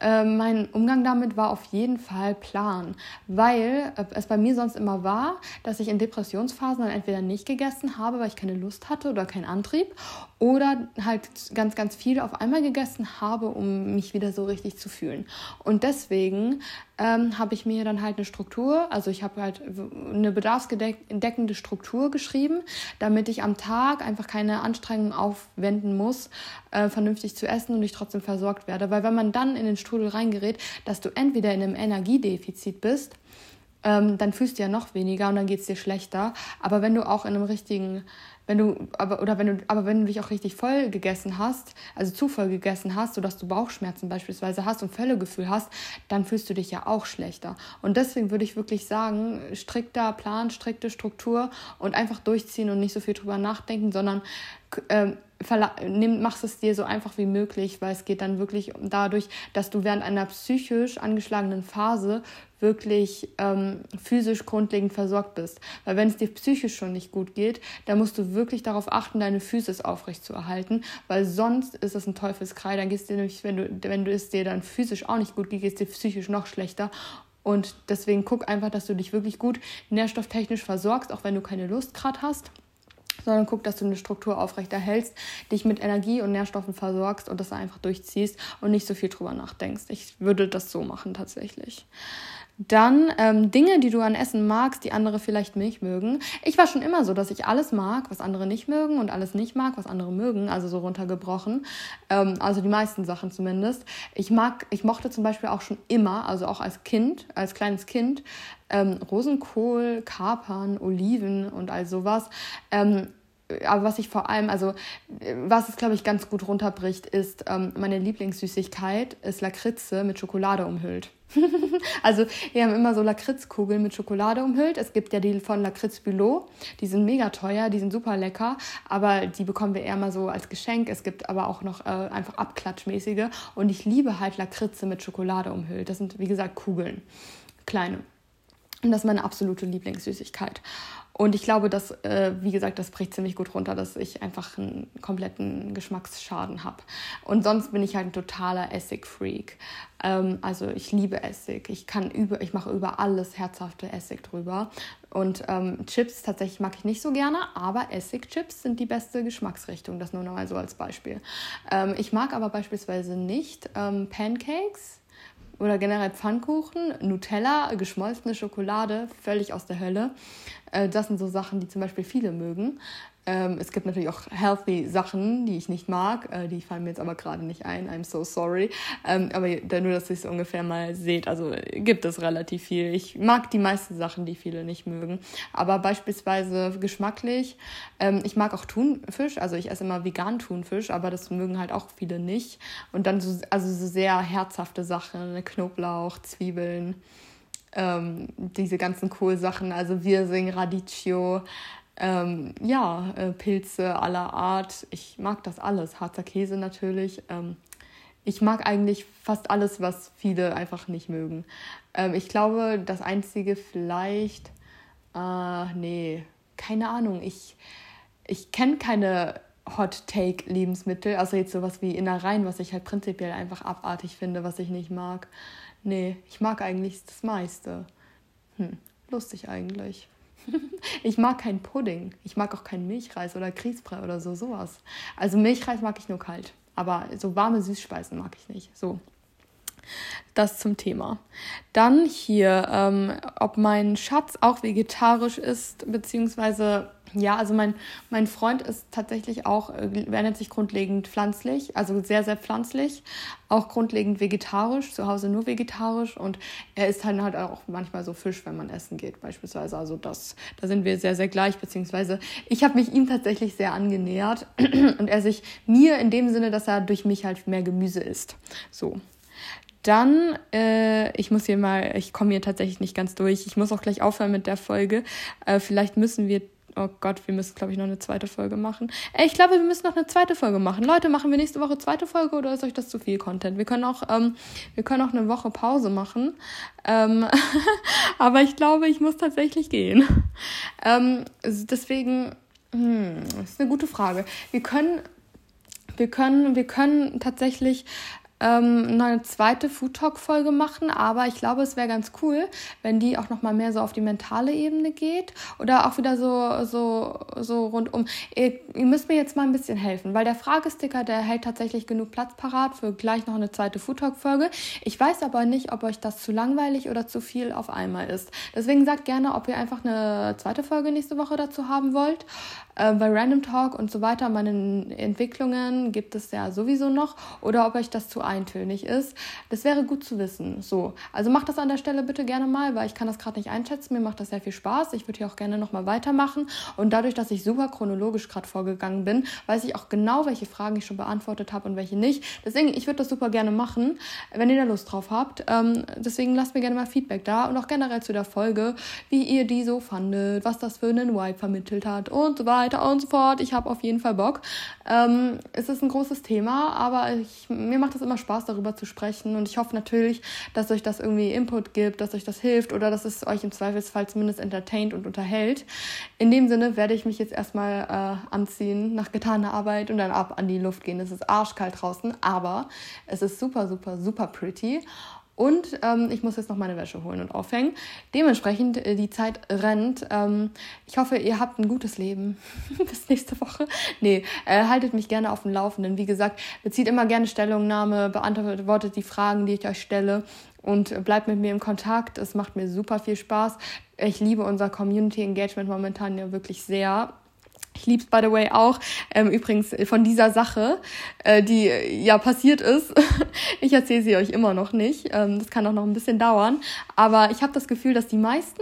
äh, mein Umgang damit war auf jeden Fall Plan, weil äh, es bei mir sonst immer war, dass ich in Depressionsphasen dann entweder nicht gegessen habe, weil ich keine Lust hatte oder keinen Antrieb, oder halt ganz, ganz viel auf einmal gegessen habe, um mich wieder so richtig zu fühlen. Und deswegen ähm, habe ich mir dann halt eine Struktur, also ich habe halt eine bedarfsgedeckende Struktur geschrieben, damit ich am Tag einfach keine Anstrengung aufwenden muss, äh, vernünftig zu essen und ich trotzdem versorgt werde. Weil wenn man dann in den Strudel reingerät, dass du entweder in einem Energiedefizit bist, ähm, dann fühlst du ja noch weniger und dann geht es dir schlechter. Aber wenn du auch in einem richtigen wenn du, aber, oder wenn du, aber wenn du dich auch richtig voll gegessen hast, also zu voll gegessen hast, sodass du Bauchschmerzen beispielsweise hast und Völlegefühl hast, dann fühlst du dich ja auch schlechter. Und deswegen würde ich wirklich sagen, strikter Plan, strikte Struktur und einfach durchziehen und nicht so viel drüber nachdenken, sondern äh, nimm, machst es dir so einfach wie möglich, weil es geht dann wirklich dadurch, dass du während einer psychisch angeschlagenen Phase wirklich ähm, physisch grundlegend versorgt bist. Weil wenn es dir psychisch schon nicht gut geht, dann musst du wirklich darauf achten, deine Physis aufrecht zu erhalten, weil sonst ist es ein Teufelskreis. Dann gehst dir nämlich, wenn du, wenn du es dir dann physisch auch nicht gut geht, geht es dir psychisch noch schlechter. Und deswegen guck einfach, dass du dich wirklich gut nährstofftechnisch versorgst, auch wenn du keine Lust gerade hast sondern guck, dass du eine Struktur aufrechterhältst, dich mit Energie und Nährstoffen versorgst und das einfach durchziehst und nicht so viel drüber nachdenkst. Ich würde das so machen tatsächlich. Dann ähm, Dinge, die du an Essen magst, die andere vielleicht nicht mögen. Ich war schon immer so, dass ich alles mag, was andere nicht mögen und alles nicht mag, was andere mögen, also so runtergebrochen. Ähm, also die meisten Sachen zumindest. Ich mag, ich mochte zum Beispiel auch schon immer, also auch als Kind, als kleines Kind, ähm, Rosenkohl, Kapern, Oliven und all sowas. Ähm, aber was ich vor allem, also was es, glaube ich, ganz gut runterbricht, ist ähm, meine Lieblingssüßigkeit ist Lakritze mit Schokolade umhüllt. also wir haben immer so Lakritzkugeln mit Schokolade umhüllt. Es gibt ja die von Lakritz Bulot, die sind mega teuer, die sind super lecker, aber die bekommen wir eher mal so als Geschenk. Es gibt aber auch noch äh, einfach abklatschmäßige und ich liebe halt Lakritze mit Schokolade umhüllt. Das sind wie gesagt Kugeln, kleine. Und das ist meine absolute Lieblingssüßigkeit. Und ich glaube, dass, äh, wie gesagt, das bricht ziemlich gut runter, dass ich einfach einen kompletten Geschmacksschaden habe. Und sonst bin ich halt ein totaler Essig-Freak. Ähm, also ich liebe Essig. Ich kann über, ich mache über alles herzhafte Essig drüber. Und ähm, Chips tatsächlich mag ich nicht so gerne, aber Essig-Chips sind die beste Geschmacksrichtung. Das nur noch mal so als Beispiel. Ähm, ich mag aber beispielsweise nicht ähm, Pancakes oder generell Pfannkuchen, Nutella, geschmolzene Schokolade, völlig aus der Hölle. Äh, das sind so Sachen, die zum Beispiel viele mögen. Ähm, es gibt natürlich auch healthy Sachen, die ich nicht mag. Äh, die fallen mir jetzt aber gerade nicht ein. I'm so sorry. Ähm, aber nur, dass ihr es ungefähr mal seht. Also gibt es relativ viel. Ich mag die meisten Sachen, die viele nicht mögen. Aber beispielsweise geschmacklich. Ähm, ich mag auch Thunfisch. Also ich esse immer vegan Thunfisch, aber das mögen halt auch viele nicht. Und dann so, also so sehr herzhafte Sachen. Knoblauch, Zwiebeln. Ähm, diese ganzen Kohlsachen, also Wirsing, Radicchio, ähm, ja, äh, Pilze aller Art. Ich mag das alles. Harzer Käse natürlich. Ähm, ich mag eigentlich fast alles, was viele einfach nicht mögen. Ähm, ich glaube, das einzige vielleicht, äh, nee, keine Ahnung. Ich, ich kenne keine Hot Take Lebensmittel, also jetzt sowas wie Innereien, was ich halt prinzipiell einfach abartig finde, was ich nicht mag. Nee, ich mag eigentlich das meiste. Hm, lustig eigentlich. ich mag keinen Pudding. Ich mag auch keinen Milchreis oder Grießbrei oder so, sowas. Also Milchreis mag ich nur kalt. Aber so warme Süßspeisen mag ich nicht. So. Das zum Thema. Dann hier, ähm, ob mein Schatz auch vegetarisch ist, beziehungsweise ja, also mein, mein Freund ist tatsächlich auch, äh, ernährt sich grundlegend pflanzlich, also sehr, sehr pflanzlich, auch grundlegend vegetarisch, zu Hause nur vegetarisch und er isst halt, halt auch manchmal so Fisch, wenn man essen geht beispielsweise. Also das, da sind wir sehr, sehr gleich, beziehungsweise ich habe mich ihm tatsächlich sehr angenähert und er sich mir in dem Sinne, dass er durch mich halt mehr Gemüse isst. So. Dann, äh, ich muss hier mal, ich komme hier tatsächlich nicht ganz durch. Ich muss auch gleich aufhören mit der Folge. Äh, vielleicht müssen wir Oh Gott, wir müssen, glaube ich, noch eine zweite Folge machen. Ey, ich glaube, wir müssen noch eine zweite Folge machen. Leute, machen wir nächste Woche zweite Folge oder ist euch das zu viel Content? Wir können auch, ähm, wir können auch eine Woche Pause machen. Ähm, aber ich glaube, ich muss tatsächlich gehen. Ähm, deswegen, hm, das ist eine gute Frage. Wir können, wir können, wir können tatsächlich ähm, eine zweite Food Talk Folge machen, aber ich glaube, es wäre ganz cool, wenn die auch noch mal mehr so auf die mentale Ebene geht oder auch wieder so so so rundum. Ihr, ihr müsst mir jetzt mal ein bisschen helfen, weil der Fragesticker, der hält tatsächlich genug Platz parat für gleich noch eine zweite Food Talk Folge. Ich weiß aber nicht, ob euch das zu langweilig oder zu viel auf einmal ist. Deswegen sagt gerne, ob ihr einfach eine zweite Folge nächste Woche dazu haben wollt. Äh, bei Random Talk und so weiter, meine Entwicklungen gibt es ja sowieso noch oder ob euch das zu eintönig ist. Das wäre gut zu wissen. So, also macht das an der Stelle bitte gerne mal, weil ich kann das gerade nicht einschätzen. Mir macht das sehr viel Spaß. Ich würde hier auch gerne nochmal weitermachen. Und dadurch, dass ich super chronologisch gerade vorgegangen bin, weiß ich auch genau, welche Fragen ich schon beantwortet habe und welche nicht. Deswegen, ich würde das super gerne machen, wenn ihr da Lust drauf habt. Ähm, deswegen lasst mir gerne mal Feedback da und auch generell zu der Folge, wie ihr die so fandet, was das für einen Vibe vermittelt hat und so weiter und so fort. Ich habe auf jeden Fall Bock. Ähm, es ist ein großes Thema, aber ich, mir macht es immer Spaß, darüber zu sprechen. Und ich hoffe natürlich, dass euch das irgendwie Input gibt, dass euch das hilft oder dass es euch im Zweifelsfall zumindest entertaint und unterhält. In dem Sinne werde ich mich jetzt erstmal äh, anziehen nach getaner Arbeit und dann ab an die Luft gehen. Es ist arschkalt draußen, aber es ist super, super, super pretty. Und ähm, ich muss jetzt noch meine Wäsche holen und aufhängen. Dementsprechend, äh, die Zeit rennt. Ähm, ich hoffe, ihr habt ein gutes Leben. Bis nächste Woche. Nee, äh, haltet mich gerne auf dem Laufenden. Wie gesagt, bezieht immer gerne Stellungnahme, beantwortet die Fragen, die ich euch stelle und bleibt mit mir im Kontakt. Es macht mir super viel Spaß. Ich liebe unser Community Engagement momentan ja wirklich sehr. Ich lieb's by the way auch. Ähm, übrigens von dieser Sache, äh, die ja passiert ist. ich erzähle sie euch immer noch nicht. Ähm, das kann auch noch ein bisschen dauern. Aber ich habe das Gefühl, dass die meisten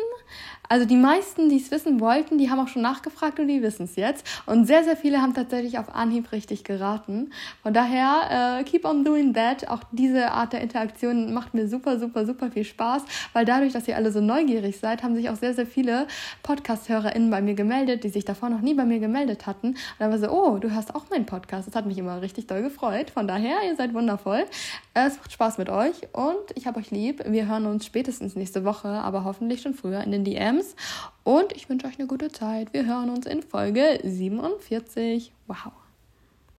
also die meisten, die es wissen wollten, die haben auch schon nachgefragt und die wissen es jetzt. Und sehr, sehr viele haben tatsächlich auf Anhieb richtig geraten. Von daher, äh, keep on doing that. Auch diese Art der Interaktion macht mir super, super, super viel Spaß, weil dadurch, dass ihr alle so neugierig seid, haben sich auch sehr, sehr viele Podcast-HörerInnen bei mir gemeldet, die sich davor noch nie bei mir gemeldet hatten. Und dann war so, oh, du hörst auch meinen Podcast. Das hat mich immer richtig doll gefreut. Von daher, ihr seid wundervoll. Äh, es macht Spaß mit euch und ich habe euch lieb. Wir hören uns spätestens nächste Woche, aber hoffentlich schon früher in den DMs. Adams. Und ich wünsche euch eine gute Zeit. Wir hören uns in Folge 47. Wow.